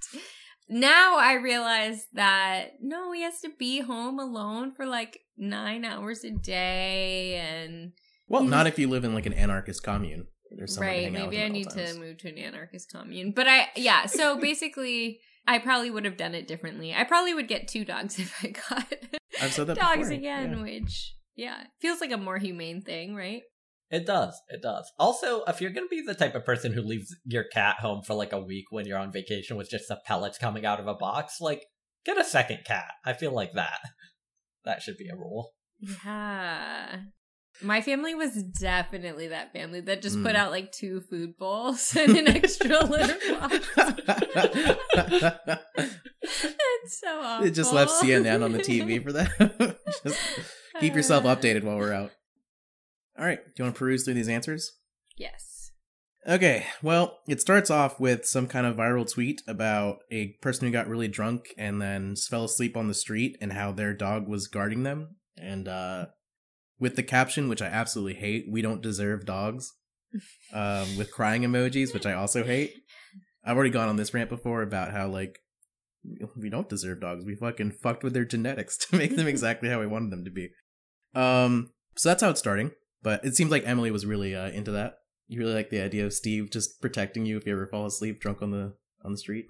now I realize that no, he has to be home alone for like nine hours a day, and well, not if you live in like an anarchist commune. Where There's someone right, hang out with maybe I at all need to move to an anarchist commune. But I, yeah, so basically. I probably would have done it differently. I probably would get two dogs if I got I've said that dogs before, again, yeah. which yeah, feels like a more humane thing, right? It does. It does. Also, if you're going to be the type of person who leaves your cat home for like a week when you're on vacation with just the pellets coming out of a box, like get a second cat. I feel like that. That should be a rule. Yeah. My family was definitely that family that just put Mm. out like two food bowls and an extra litter box. it's so awful. It just left CNN on the TV for that. just keep yourself Uh, updated while we're out. All right, do you want to peruse through these answers? Yes. Okay, well, it starts off with some kind of viral tweet about a person who got really drunk and then fell asleep on the street and how their dog was guarding them. And uh, with the caption, which I absolutely hate, we don't deserve dogs, um, with crying emojis, which I also hate. I've already gone on this rant before about how, like, we don't deserve dogs. We fucking fucked with their genetics to make them exactly how we wanted them to be. Um, so that's how it's starting. But it seems like Emily was really uh, into that. You really like the idea of Steve just protecting you if you ever fall asleep drunk on the on the street.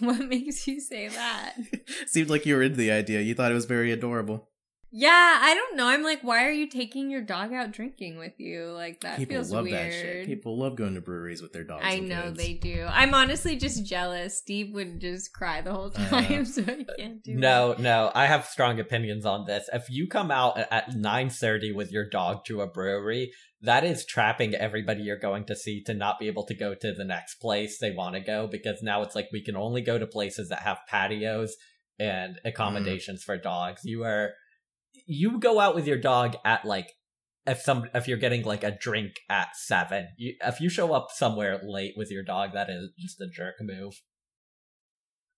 What makes you say that? Seemed like you were into the idea. You thought it was very adorable. Yeah, I don't know. I'm like, why are you taking your dog out drinking with you? Like that People feels love weird. that shit. People love going to breweries with their dogs. I and know kids. they do. I'm honestly just jealous. Steve would just cry the whole Uh, time, so I can't do that. No, no, I have strong opinions on this. If you come out at 9:30 with your dog to a brewery, that is trapping everybody you're going to see to not be able to go to the next place they want to go because now it's like we can only go to places that have patios and accommodations for dogs. You are you go out with your dog at like if some if you're getting like a drink at 7. You, if you show up somewhere late with your dog, that is just a jerk move.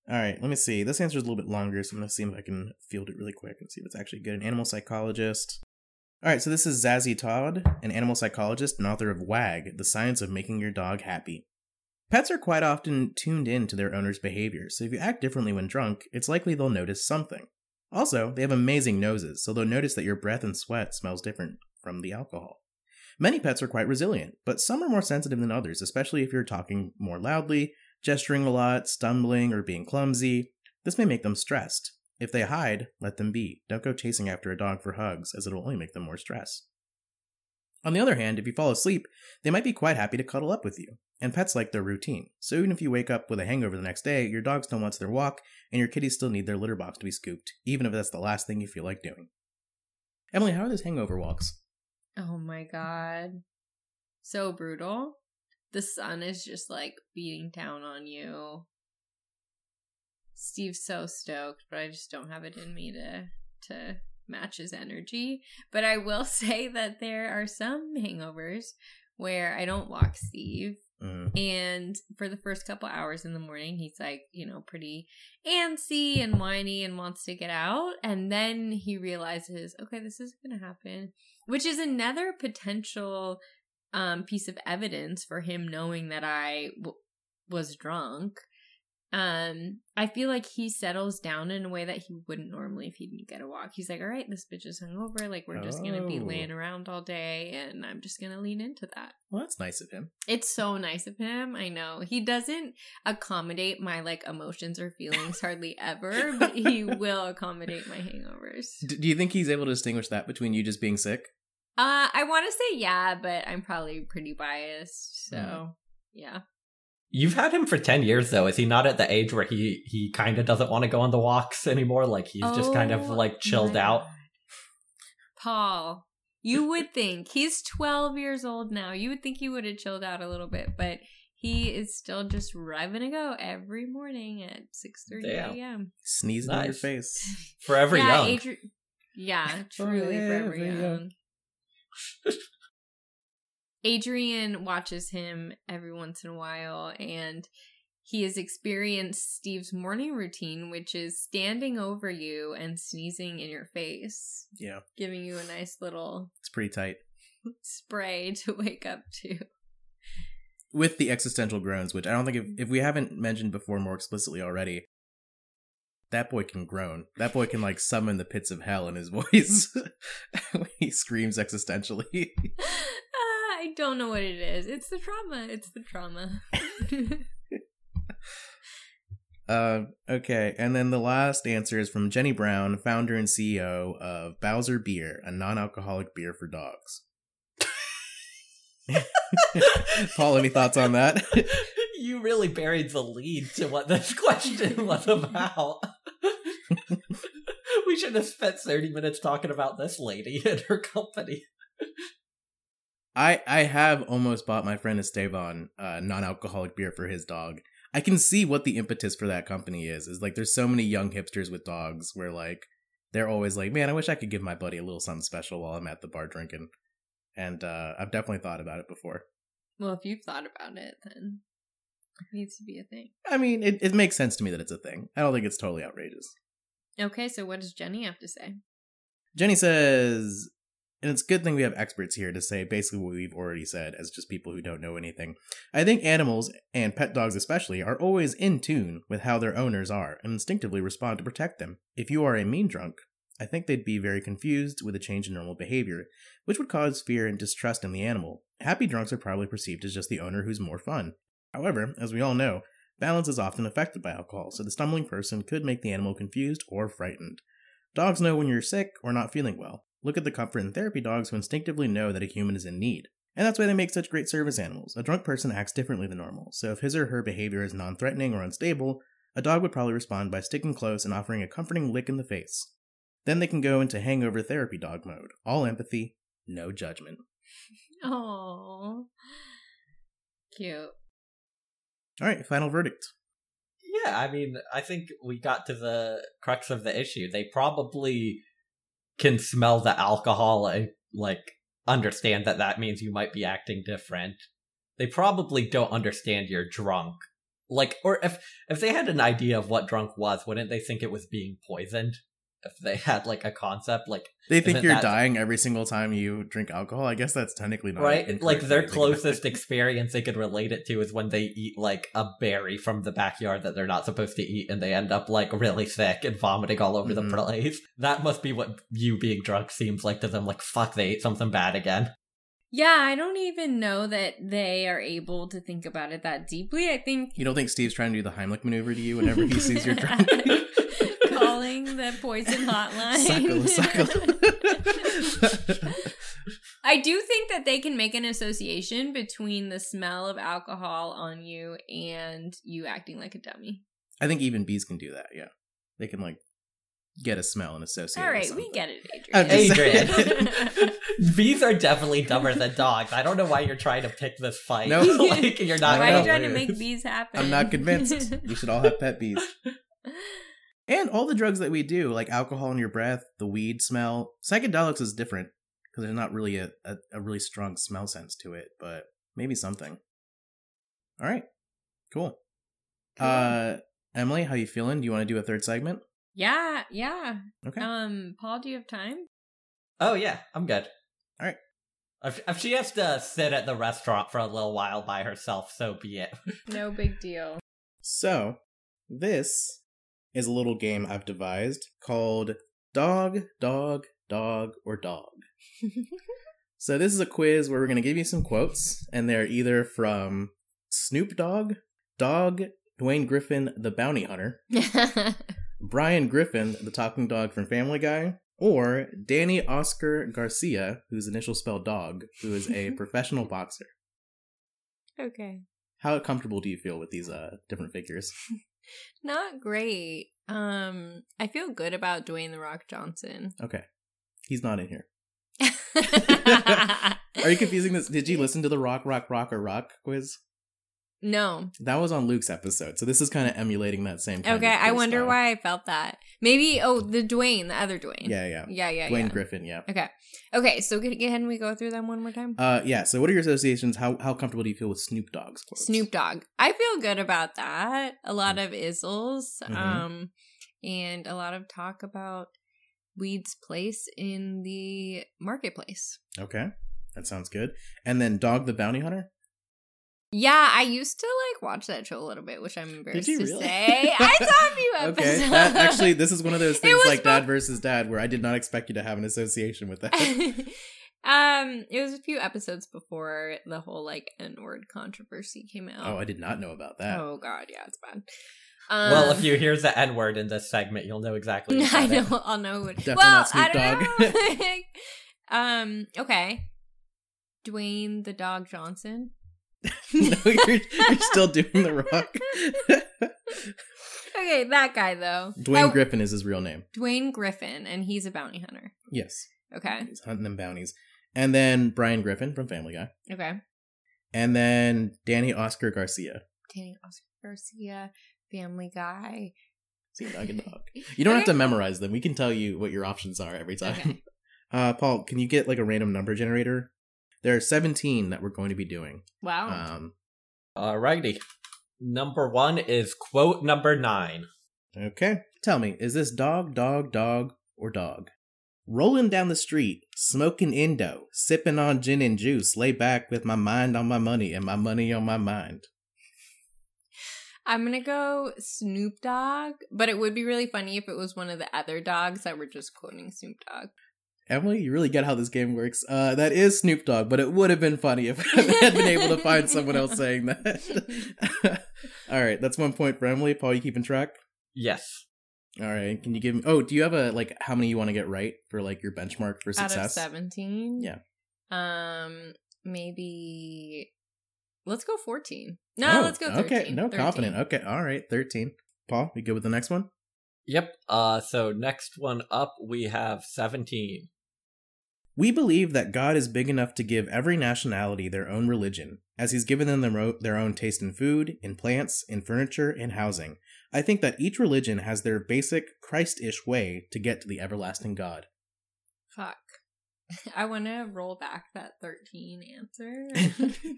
All right, let me see. This answer is a little bit longer, so I'm to see if I can field it really quick and see if it's actually good. An animal psychologist. All right, so this is Zazie Todd, an animal psychologist and author of WAG, The Science of Making Your Dog Happy. Pets are quite often tuned in to their owner's behavior, so if you act differently when drunk, it's likely they'll notice something. Also, they have amazing noses, so they'll notice that your breath and sweat smells different from the alcohol. Many pets are quite resilient, but some are more sensitive than others, especially if you're talking more loudly, gesturing a lot, stumbling, or being clumsy. This may make them stressed. If they hide, let them be. Don't go chasing after a dog for hugs, as it'll only make them more stressed. On the other hand, if you fall asleep, they might be quite happy to cuddle up with you. And pets like their routine. So even if you wake up with a hangover the next day, your dog still wants their walk, and your kitties still need their litter box to be scooped, even if that's the last thing you feel like doing. Emily, how are those hangover walks? Oh my god. So brutal. The sun is just like beating down on you. Steve's so stoked, but I just don't have it in me to to match his energy. But I will say that there are some hangovers where I don't walk Steve Mhm. And for the first couple hours in the morning, he's like, you know, pretty antsy and whiny and wants to get out. And then he realizes, okay, this is going to happen, which is another potential um, piece of evidence for him knowing that I w- was drunk. Um, I feel like he settles down in a way that he wouldn't normally if he didn't get a walk. He's like, all right, this bitch is hungover. Like, we're just to be Oh. laying around all day, and I'm just to lean into that. Well, that's nice of him. It's so nice of him. I know. He doesn't accommodate my like emotions or feelings hardly ever, but he will accommodate my hangovers. D- do you think he's able to distinguish that between you just being sick? Uh I want to say yeah, but I'm probably pretty biased. So, Mhm. yeah. You've had him for 10 years though. Is he not at the age where he he kind of doesn't want to go on the walks anymore? Like he's just kind of Oh like chilled my out. Paul, you would think he's 12 years old now. You would think he would have chilled out a little bit, but he is still just revving to go every morning at 6:30 Damn. a.m. Sneezing in your face. Forever yeah, young. Adri- yeah, truly forever Forever young. young. Adrian watches him every once in a while, and he has experienced Steve's morning routine, which is standing over you and sneezing in your face, Yeah, giving you a nice little it's pretty tight. spray to wake up to. With the existential groans, which I don't think if, if we haven't mentioned before more explicitly already, that boy can groan. That boy can like summon the pits of hell in his voice when he screams existentially. I don't know what it is. It's the trauma. It's the trauma. Uh, okay, and then the last answer is from Jenny Brown, founder and CEO of Bowser Beer, a non-alcoholic beer for dogs. Paul, any thoughts on that? you really buried the lead to what this question was about. we should have spent 30 minutes talking about this lady and her company. I I have almost bought my friend Esteban uh, non-alcoholic beer for his dog. I can see what the impetus for that company is. Is like there's so many young hipsters with dogs where like they're always like, man, I wish I could give my buddy a little something special while I'm at the bar drinking. And uh, I've definitely thought about it before. well, if you've thought about it, then it needs to be a thing. I mean, it, it makes sense to me that it's a thing. I don't think it's totally outrageous. Okay, so what does Jenny have to say? Jenny says, and it's a good thing we have experts here to say basically what we've already said as just people who don't know anything. I think animals, and pet dogs especially, are always in tune with how their owners are and instinctively respond to protect them. If you are a mean drunk, I think they'd be very confused with a change in normal behavior, which would cause fear and distrust in the animal. Happy drunks are probably perceived as just the owner who's more fun. However, as we all know, balance is often affected by alcohol, so the stumbling person could make the animal confused or frightened. Dogs know when you're sick or not feeling well. Look at the comfort and therapy dogs who instinctively know that a human is in need. And that's why they make such great service animals. A drunk person acts differently than normal, so if his or her behavior is non threatening or unstable, a dog would probably respond by sticking close and offering a comforting lick in the face. Then they can go into hangover therapy dog mode. All empathy, no judgment. Oh, cute. All right, final verdict. Yeah, I mean, I think we got to the crux of the issue. They probably can smell the alcohol and, like, understand that that means you might be acting different. They probably don't understand you're drunk. Like, or if if they had an idea of what drunk was, wouldn't they think it was being poisoned? If they had like a concept, like They think you're that- dying every single time you drink alcohol. I guess that's technically not right, like their of thinking about closest experience they could relate it to is when they eat like a berry from the backyard that they're not supposed to eat, and they end up like really sick and vomiting all over Mhm. the place. That must be what you being drunk seems like to them. Like fuck, they ate something bad again. Yeah, I don't even know that they are able to think about it that deeply. I think You don't think Steve's trying to do the Heimlich maneuver to you whenever he sees you're drunk? Calling the poison hotline. Suckle, suckle. I do think that they can make an association between the smell of alcohol on you and you acting like a dummy. I think even bees can do that. Yeah, they can like get a smell and associate. All it right, with we get it, Adrian. Adrian. Bees are definitely dumber than dogs. I don't know why you're trying to pick this fight. No. like you're not. Why are you trying to make bees happen? I'm not convinced. we should all have pet bees. And all the drugs that we do, like alcohol in your breath, the weed smell, psychedelics is different because there's not really a, a, a really strong smell sense to it, but maybe something. All right. Cool. Uh, Emily, how you feeling? Do you want to do a third segment? Yeah, yeah. Okay. Um, Paul, do you have time? Oh yeah, I'm good. All right. If, if she has to sit at the restaurant for a little while by herself, so be it. No big deal. So, this is a little game I've devised called Dog, Dog, Dog, or Dog. So, this is a quiz where we're going to give you some quotes, and they're either from Snoop Dogg, Dog, Dwayne Griffin, the bounty hunter, Brian Griffin, the talking dog from Family Guy, or Danny Oscar Garcia, whose initial spell Dog, who is a professional boxer. okay. How comfortable do you feel with these uh, different figures? Not great. Um, I feel good about Dwayne the Rock Johnson. Okay. He's not in here. Are you confusing this? Did you listen to the Rock, Rock, Rock, or Rock quiz? No. That was on Luke's episode, so this is kind of emulating that same. Okay, of I wonder style. why I felt that. Maybe oh the Dwayne, the other Dwayne. Yeah, yeah. Yeah, yeah, Dwayne yeah. Griffin, yeah. Okay. Okay, so can, can we go through them one more time? Uh, yeah. So, what are your associations? How how comfortable do you feel with Snoop Dogg's quotes? Snoop Dogg. I feel good about that. A lot of Izzles. Mhm. Um and a lot of talk about weed's place in the marketplace. Okay, that sounds good. And then Dog the Bounty Hunter. Yeah, I used to like watch that show a little bit, which I'm embarrassed you to say. I saw a few episodes. Okay, that, actually, this is one of those things was like Dad versus Dad, where I did not expect you to have an association with that. um, it was a few episodes before the whole like N word controversy came out. oh, I did not know about that. Oh god, yeah, it's bad. Um, well, if you hear the N word in this segment, you'll know exactly. who I said it. know, I'll know. What, Definitely well, not Snoop I don't Dogg. know. um, okay. Dwayne the Dog Johnson. no, you're, you're still doing the Rock. Okay, that guy though. Dwayne Griffin is his real name. Dwayne Griffin, and he's a bounty hunter. Yes, Okay. he's hunting them bounties. And then Brian Griffin from Family Guy. Okay. And then Danny Oscar Garcia. Danny Oscar Garcia, Family Guy. See, dog and dog. You don't have to memorize them. We can tell you what your options are every time. Okay. Uh, Paul, can you get like a random number generator? There are 17 that we're going to be doing. Wow. Um, Alrighty. Number one is quote number nine. okay. Tell me, is this dog, dog, dog, or dog? Rolling down the street, smoking Indo, sipping on gin and juice, lay back with my mind on my money and my money on my mind. I'm gonna go Snoop Dogg, but it would be really funny if it was one of the other dogs that were just quoting Snoop Dogg. Emily, you really get how this game works. Uh, that is Snoop Dogg, but it would have been funny if I had been able to find someone else saying that. All right, that's one point for Emily. Paul, you keeping track? Yes. All right, can you give me? Oh, do you have a like how many you want to get right for like your benchmark for Out of success? seventeen, Yeah. Um, maybe let's go fourteen. No, Oh, let's go. 13. Okay, no, 13. confident. Okay, all right, thirteen. Paul, you good with the next one? Yep. Uh so next one up we have 17. We believe that God is big enough to give every nationality their own religion, as He's given them their own taste in food, in plants, in furniture, in housing. I think that each religion has their basic Christ-ish way to get to the everlasting God. Fuck. I want to roll back that thirteen answer.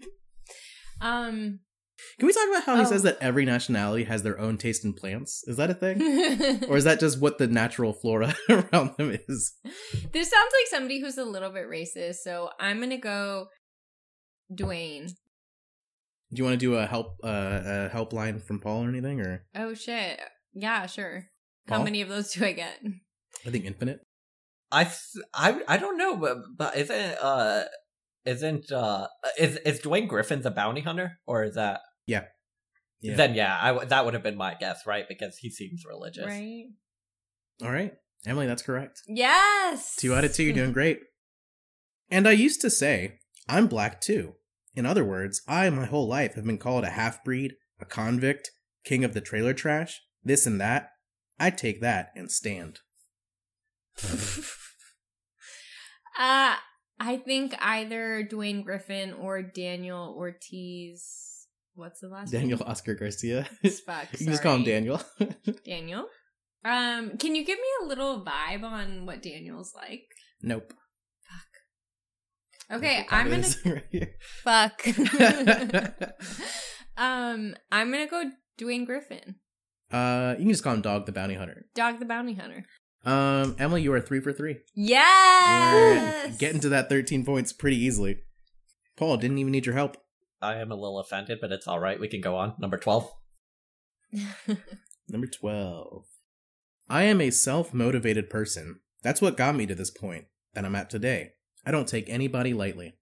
um, Can we talk about how he Oh. says that every nationality has their own taste in plants? Is that a thing? or is that just what the natural flora around them is? this sounds like somebody who's a little bit racist, so I'm gonna go Dwayne. Do you want to do a help uh, a helpline from Paul or anything? Or Oh shit. Yeah, sure. How many of those do I get? I think infinite. I th- I I don't know but, but isn't uh isn't uh is is Dwayne Griffin the bounty hunter or is that Yeah. Yeah. Then yeah, I w- that would have been my guess, right? Because he seems religious. Right? All right, Emily, that's correct. Yes. Two out of two, you're doing great. And I used to say, I'm black too. In other words, I my whole life have been called a half breed, a convict, king of the trailer trash, this and that. I take that and stand. Uh I think either Dwayne Griffin or Daniel Ortiz. What's the last Daniel name? Oscar Garcia. Fuck, you can just call him. Daniel. Daniel. Um, can you give me a little vibe on what Daniel's like? nope. Fuck. Okay, I'm gonna right fuck. Um, I'm gonna go Dwayne Griffin, Uh, you can just call him Dog the Bounty Hunter. Dog the Bounty Hunter. Um, Emily, you are three for three. Yes, You're getting to that 13 points pretty easily. Paul didn't even need your help. I am a little offended, but it's all right. We can go on. Number 12. Number 12. I am a self motivated person. That's what got me to this point that I'm at today. I don't take anybody lightly.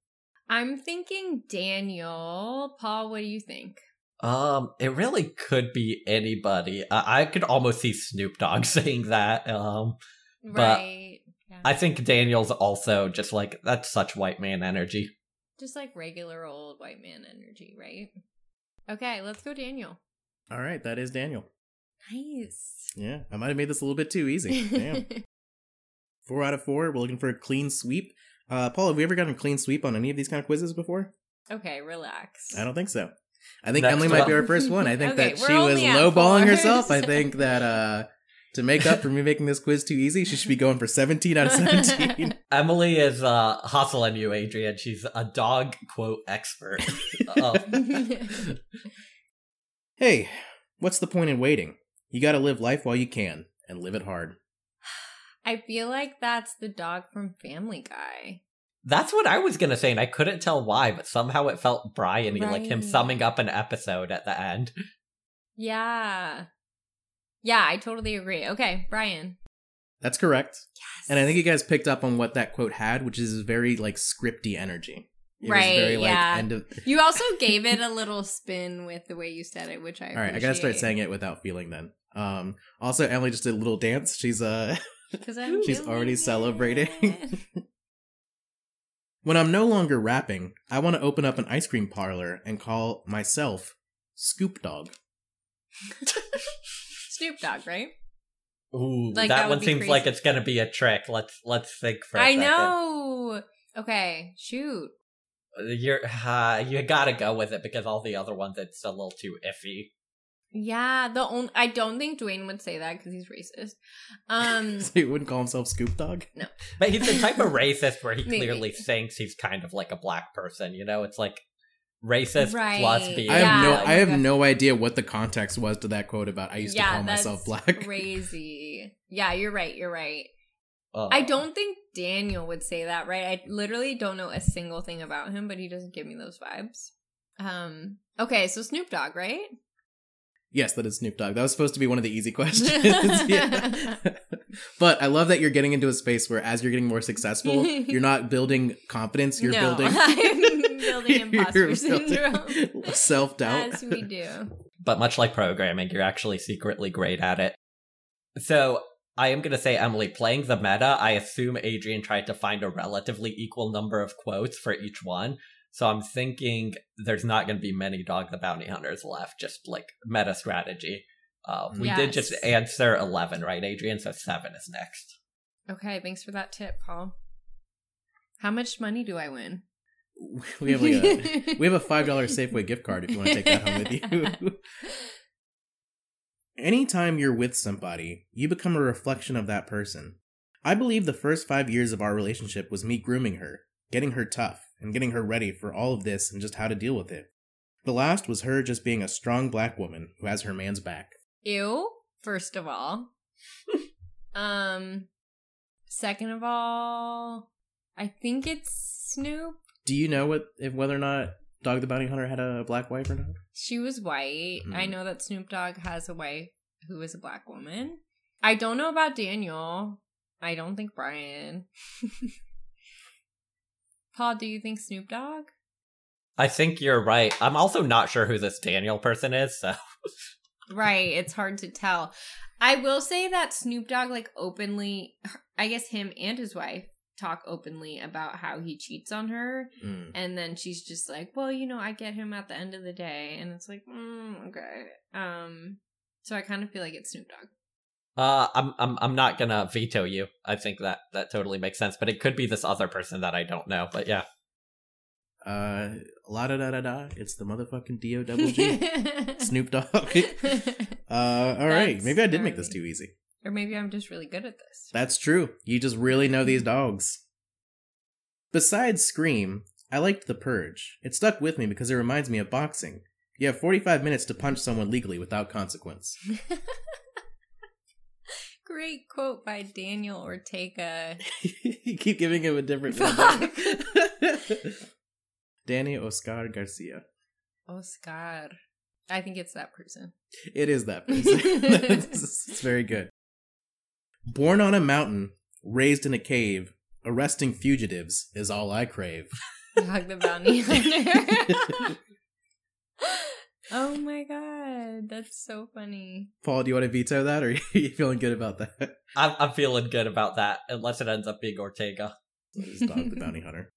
I'm thinking Daniel. Paul, what do you think? Um, it really could be anybody. I, I could almost see Snoop Dogg saying that. Um, But- right. Yeah. I think Daniel's also just like that's such white man energy. Just like regular old white man energy, right? Okay, let's go, Daniel. All right, that is Daniel. Nice. Yeah, I might have made this a little bit too easy. Damn. four out of four. We're looking for a clean sweep. Uh, Paul, have we ever gotten a clean sweep on any of these kind of quizzes before? okay, relax. I don't think so. I think Next Emily might be our first one. I think Okay, that she was only at lowballing herself. I think that uh, to make up for me making this quiz too easy, she should be going for 17 out of 17. Emily is uh hustling you, Adrian. She's a dog quote expert. Uh, hey, what's the point in waiting? You gotta live life while you can, and live it hard. I feel like that's the dog from Family Guy. that's what I was gonna say, and I couldn't tell why, but somehow it felt Brian-y, like him summing up an episode at the end. Yeah. Yeah, I totally agree. Okay, Brian. That's correct. Yes. And I think you guys picked up on what that quote had, which is very like scripty energy. It Right, very, like, yeah. End of. you also gave it a little spin with the way you said it, which I All right, I gotta start saying it without feeling. Then. Um. Also, Emily just did a little dance. She's uh. Because I'm She's already it. celebrating. when I'm no longer rapping, I want to open up an ice cream parlor and call myself Scoop Dog. Snoop Dogg, right? Ooh, Like, that, that one seems crazy. like it's gonna be a trick. Let's let's think for a I second. know. Okay, shoot. You're uh, you gotta go with it because all the other ones it's a little too iffy. Yeah, the only I don't think Dwayne would say that because he's racist. Um, So he wouldn't call himself Scoop Dog. No, but he's the type of racist where he clearly thinks he's kind of like a black person. You know, it's like racist Right. plus being. I have no, Yeah, I have you no idea what the context was to that quote about I used to yeah, call myself black. Crazy. Yeah, you're right. You're right. uh, I don't think Daniel would say that, right? I literally don't know a single thing about him, but he doesn't give me those vibes. Um. Okay, so Snoop Dogg, right? Yes, that is Snoop Dogg. That was supposed to be one of the easy questions. Yeah. But I love that you're getting into a space where, as you're getting more successful, you're not building confidence. You're no, building. I'm building imposter syndrome. Self doubt. As we do. But much like programming, you're actually secretly great at it. So I am gonna say, Emily, playing the meta, I assume Adrian tried to find a relatively equal number of quotes for each one. So I'm thinking there's not gonna be many Dog the Bounty Hunters left, just like meta strategy. Uh, we did just answer 11, right, Adrian? So 7 is next. Okay, thanks for that tip, Paul. How much money do I win? we have like a we have a five dollar Safeway gift card if you want to take that home with you. Anytime you're with somebody, you become a reflection of that person. I believe the first five years of our relationship was me grooming her, getting her tough, and getting her ready for all of this and just how to deal with it. The last was her just being a strong black woman who has her man's back. Ew, first of all. um second of all, I think it's Snoop. Do you know what if whether or not Dog the Bounty Hunter had a black wife or not? She was white. I Hmm. know that Snoop Dogg has a wife who is a black woman. I don't know about Daniel. I don't think Brian. Paul, do you think Snoop Dogg? I think you're right. I'm also not sure who this Daniel person is, so Right, it's hard to tell. I will say that Snoop Dogg like openly I guess him and his wife talk openly about how he cheats on her Mm. and then she's just like, "Well, you know, I get him at the end of the day." And it's like, mm, "Okay." Um so I kind of feel like it's Snoop Dogg. uh I'm I'm I'm not gonna veto you. I think that that totally makes sense, but it could be this other person that I don't know. But yeah. Uh, la da da da da. It's the motherfucking D O double G. Snoop Dogg. Uh, all right. That's Maybe I did make this too easy. or maybe I'm just really good at this. That's true. You just really know these dogs. Besides Scream, I liked The Purge. It stuck with me because it reminds me of boxing. You have 45 minutes to punch someone legally without consequence. Great quote by Daniel Ortega. you keep giving him a different Fuck. Danny Oscar Garcia. Oscar. I think it's that person. It is that person. it's, it's very good. Born on a mountain, raised in a cave, arresting fugitives is all I crave. Dog the Bounty Hunter. oh my god, that's so funny. Paul, do you want to veto that, or are you feeling good about that? I'm, I'm feeling good about that, unless it ends up being Ortega. It's Dog the Bounty Hunter.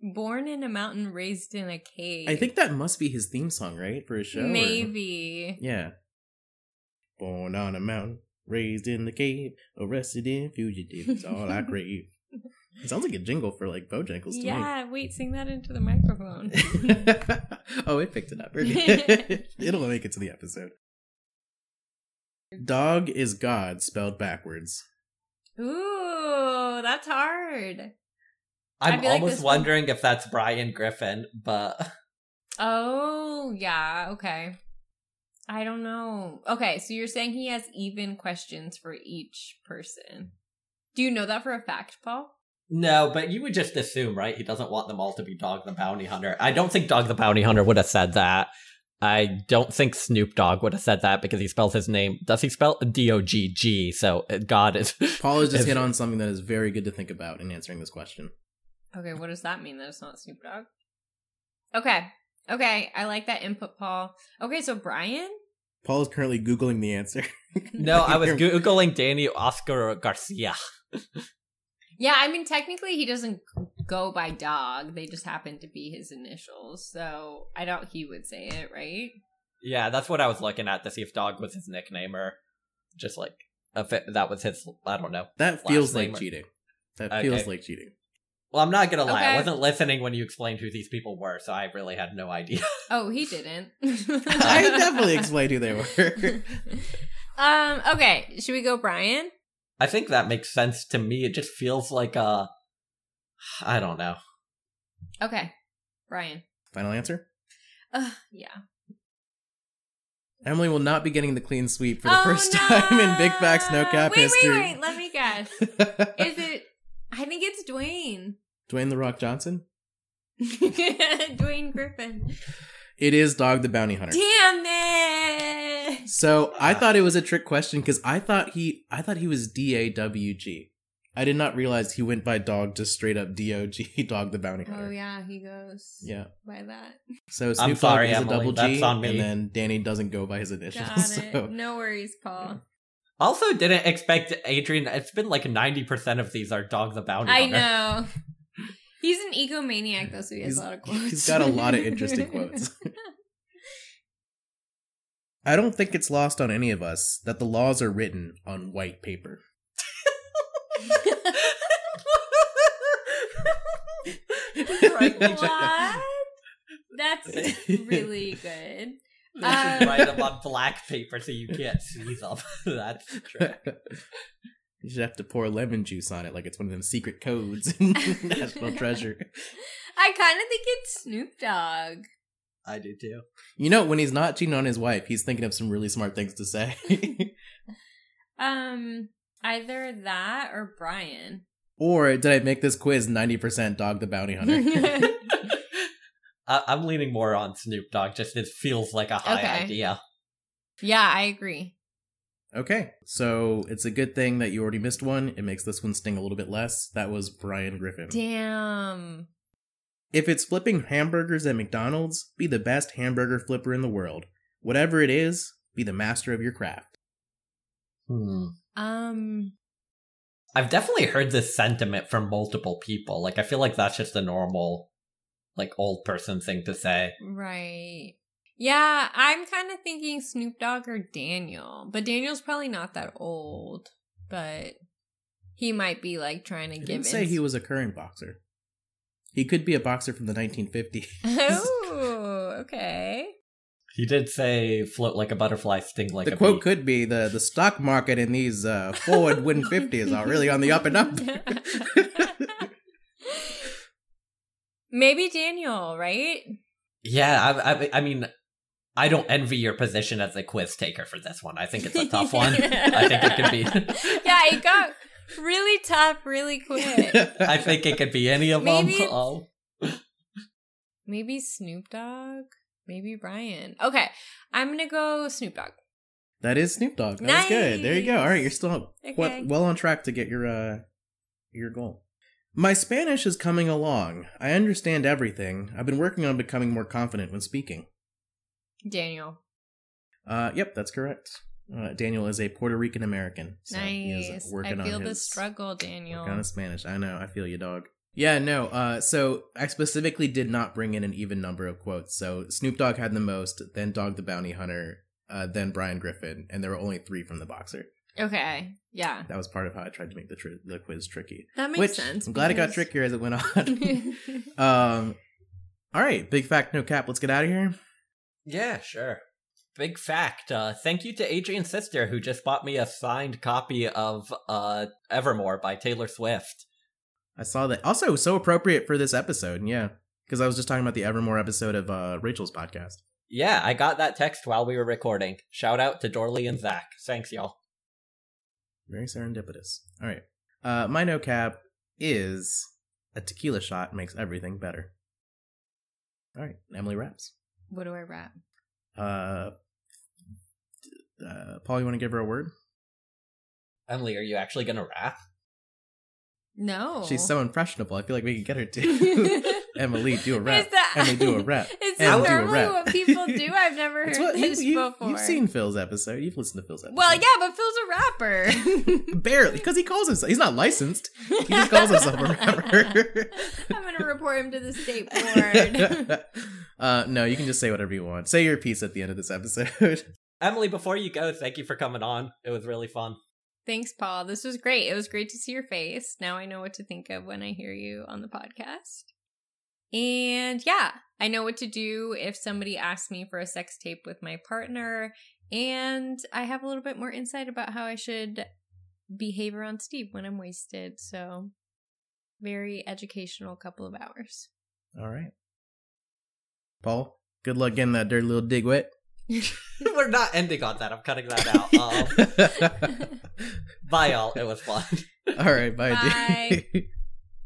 Born in a mountain, raised in a cave. I think that must be his theme song, right, for his show? or- maybe. Yeah. Born on a mountain, raised in the cave, arrested in fugitive It's all I crave. It sounds like a jingle for like Bojangles to Yeah, wait, sing that into the microphone. oh, it picked it up. It'll make it to the episode. Dog is God spelled backwards. Ooh, that's hard. I I'm feel like almost one- wondering if that's Brian Griffin, but Oh, yeah, okay. I don't know. Okay, so you're saying he has even questions for each person. Do you know that for a fact, Paul? no, but you would just assume, right? He doesn't want them all to be Dog the Bounty Hunter. I don't think Dog the Bounty Hunter would have said that. I don't think Snoop Dogg would have said that because he spells his name. Does he spell D O G G? So uh, God is. Paul has just If- hit on something that is very good to think about in answering this question. Okay, what does that mean that it's not Snoop Dogg? Okay. Okay, I like that input, Paul. Okay, so Brian? Paul is currently Googling the answer. No, I was googling Danny Oscar Garcia. Yeah, I mean technically he doesn't go by dog. They just happen to be his initials. So I doubt he would say it, right? Yeah, that's what I was looking at to see if Dog was his nickname or just like if it, that was his. I don't know. That feels like name or- cheating. That Okay. feels like cheating. Well, I'm not gonna lie. I wasn't listening when you explained who these people were, so I really had no idea. Oh, he didn't. I definitely explained who they were. um, okay, should we go Brian? I think that makes sense to me. It just feels like a. I don't know. Okay. Brian. Final answer? Uh, yeah. Emily will not be getting the clean sweep for the Oh, first no! time in Big Facts No Cap wait, history. Wait, wait, let me guess. Is it I think it's Dwayne. Dwayne the Rock Johnson? Dwayne Griffin. It is Dog the Bounty Hunter. Damn it! So I thought it was a trick question because I thought he I thought he was D A W G. I did not realize he went by dog just straight up D O G Dog the Bounty Hunter. Oh yeah, he goes Yeah. by that. So Snoop sorry, Dogg is Emily. a double G, That's on me. and then Danny doesn't go by his initials. Got it. So No worries, Paul. Also, didn't expect Adrian. It's been like ninety percent of these are Dog the Bounty I know. He's an egomaniac though, so he has He's- a lot of quotes. he's got a lot of interesting quotes. I don't think it's lost on any of us that the laws are written on white paper. Right, what? That's really good. They Uh, should write them on black paper so you can't see them. That's true. you should have to pour lemon juice on it like it's one of them secret codes in National Treasure. I kind of think it's Snoop Dogg. I do too. You know, when he's not cheating on his wife, he's thinking of some really smart things to say. Um, either that or Brian. or did I make this quiz 90% Dog the Bounty Hunter? I- I'm leaning more on Snoop Dogg. Just it feels like a high Okay. idea. yeah, I agree. Okay, so it's a good thing that you already missed one. It makes this one sting a little bit less. That was Brian Griffin. Damn. If it's flipping hamburgers at McDonald's, be the best hamburger flipper in the world. Whatever it is, be the master of your craft. Hmm. Um. I've definitely heard this sentiment from multiple people. Like I feel like that's just a normal, like old person thing to say. Right. Yeah, I'm kind of thinking Snoop Dogg or Daniel, but Daniel's probably not that old. But he might be like trying to I give. didn't say ins- he was a current boxer. He could be a boxer from the 1950s. oh, okay. He did say "float like a butterfly, sting like the a quote bee." could be the the stock market in these uh, forward win 50s are really on the up and up. Maybe Daniel, right? Yeah, I, I, I mean, I don't envy your position as a quiz taker for this one. I think it's a tough one. I think it could be. yeah, it got really tough really quick. I think it could be any of Maybe- them. Oh. Maybe Snoop Dogg. Maybe Brian. Okay, I'm gonna go Snoop Dogg. That is Snoop Dogg. That's good. There you go. All right, you're still Okay. well, well on track to get your uh your goal. My Spanish is coming along. I understand everything. I've been working on becoming more confident when speaking. Daniel. Uh, yep, that's correct. Uh, Daniel is a Puerto Rican American. So he is nice. I feel on the his, struggle, Daniel. Working on his Spanish. I know. I feel you, dog. Yeah, no. Uh, so I specifically did not bring in an even number of quotes. So Snoop Dogg had the most, then Dog the Bounty Hunter, uh, then Brian Griffin, and there were only three from the boxer. Okay. Yeah. That was part of how I tried to make the tr- the quiz tricky. That makes Which sense. I'm glad it got trickier as it went on. um, all right, big fact, no cap. Let's get out of here. Yeah, sure. Big fact. Uh, thank you to Adrian's sister who just bought me a signed copy of uh, Evermore by Taylor Swift. I saw that. Also, so appropriate for this episode. Yeah, because I was just talking about the Evermore episode of uh, Rachel's podcast. Yeah, I got that text while we were recording. Shout out to Dorley and Zach. Thanks, y'all. Very serendipitous. All right. Uh, my no cap is a tequila shot makes everything better. All right, Emily raps. what do I rap? Uh, uh, Paul, you want to give her a word? Emily, are you actually gonna rap? No. She's so impressionable. I feel like we could get her to. Emily, do a rap. Is that, Emily, do a rap. Is Emily, that normally what people do? I've never It's heard what you, this you, before. you've seen Phil's episode. You've listened to Phil's episode. Well, yeah, but Phil's a rapper. barely because he calls himself. He's not licensed. He just calls himself a rapper. I'm gonna report him to the state board. uh, no, you can just say whatever you want. Say your piece at the end of this episode. Emily, before you go, thank you for coming on. It was really fun. Thanks, Paul. This was great. It was great to see your face. Now I know what to think of when I hear you on the podcast. And yeah, I know what to do if somebody asks me for a sex tape with my partner. And I have a little bit more insight about how I should behave around Steve when I'm wasted. So, very educational couple of hours. All right, Paul. Good luck getting that dirty little dig wet. We're not ending on that. I'm cutting that out. Um, bye, y'all. It was fun. All right, bye. Bye.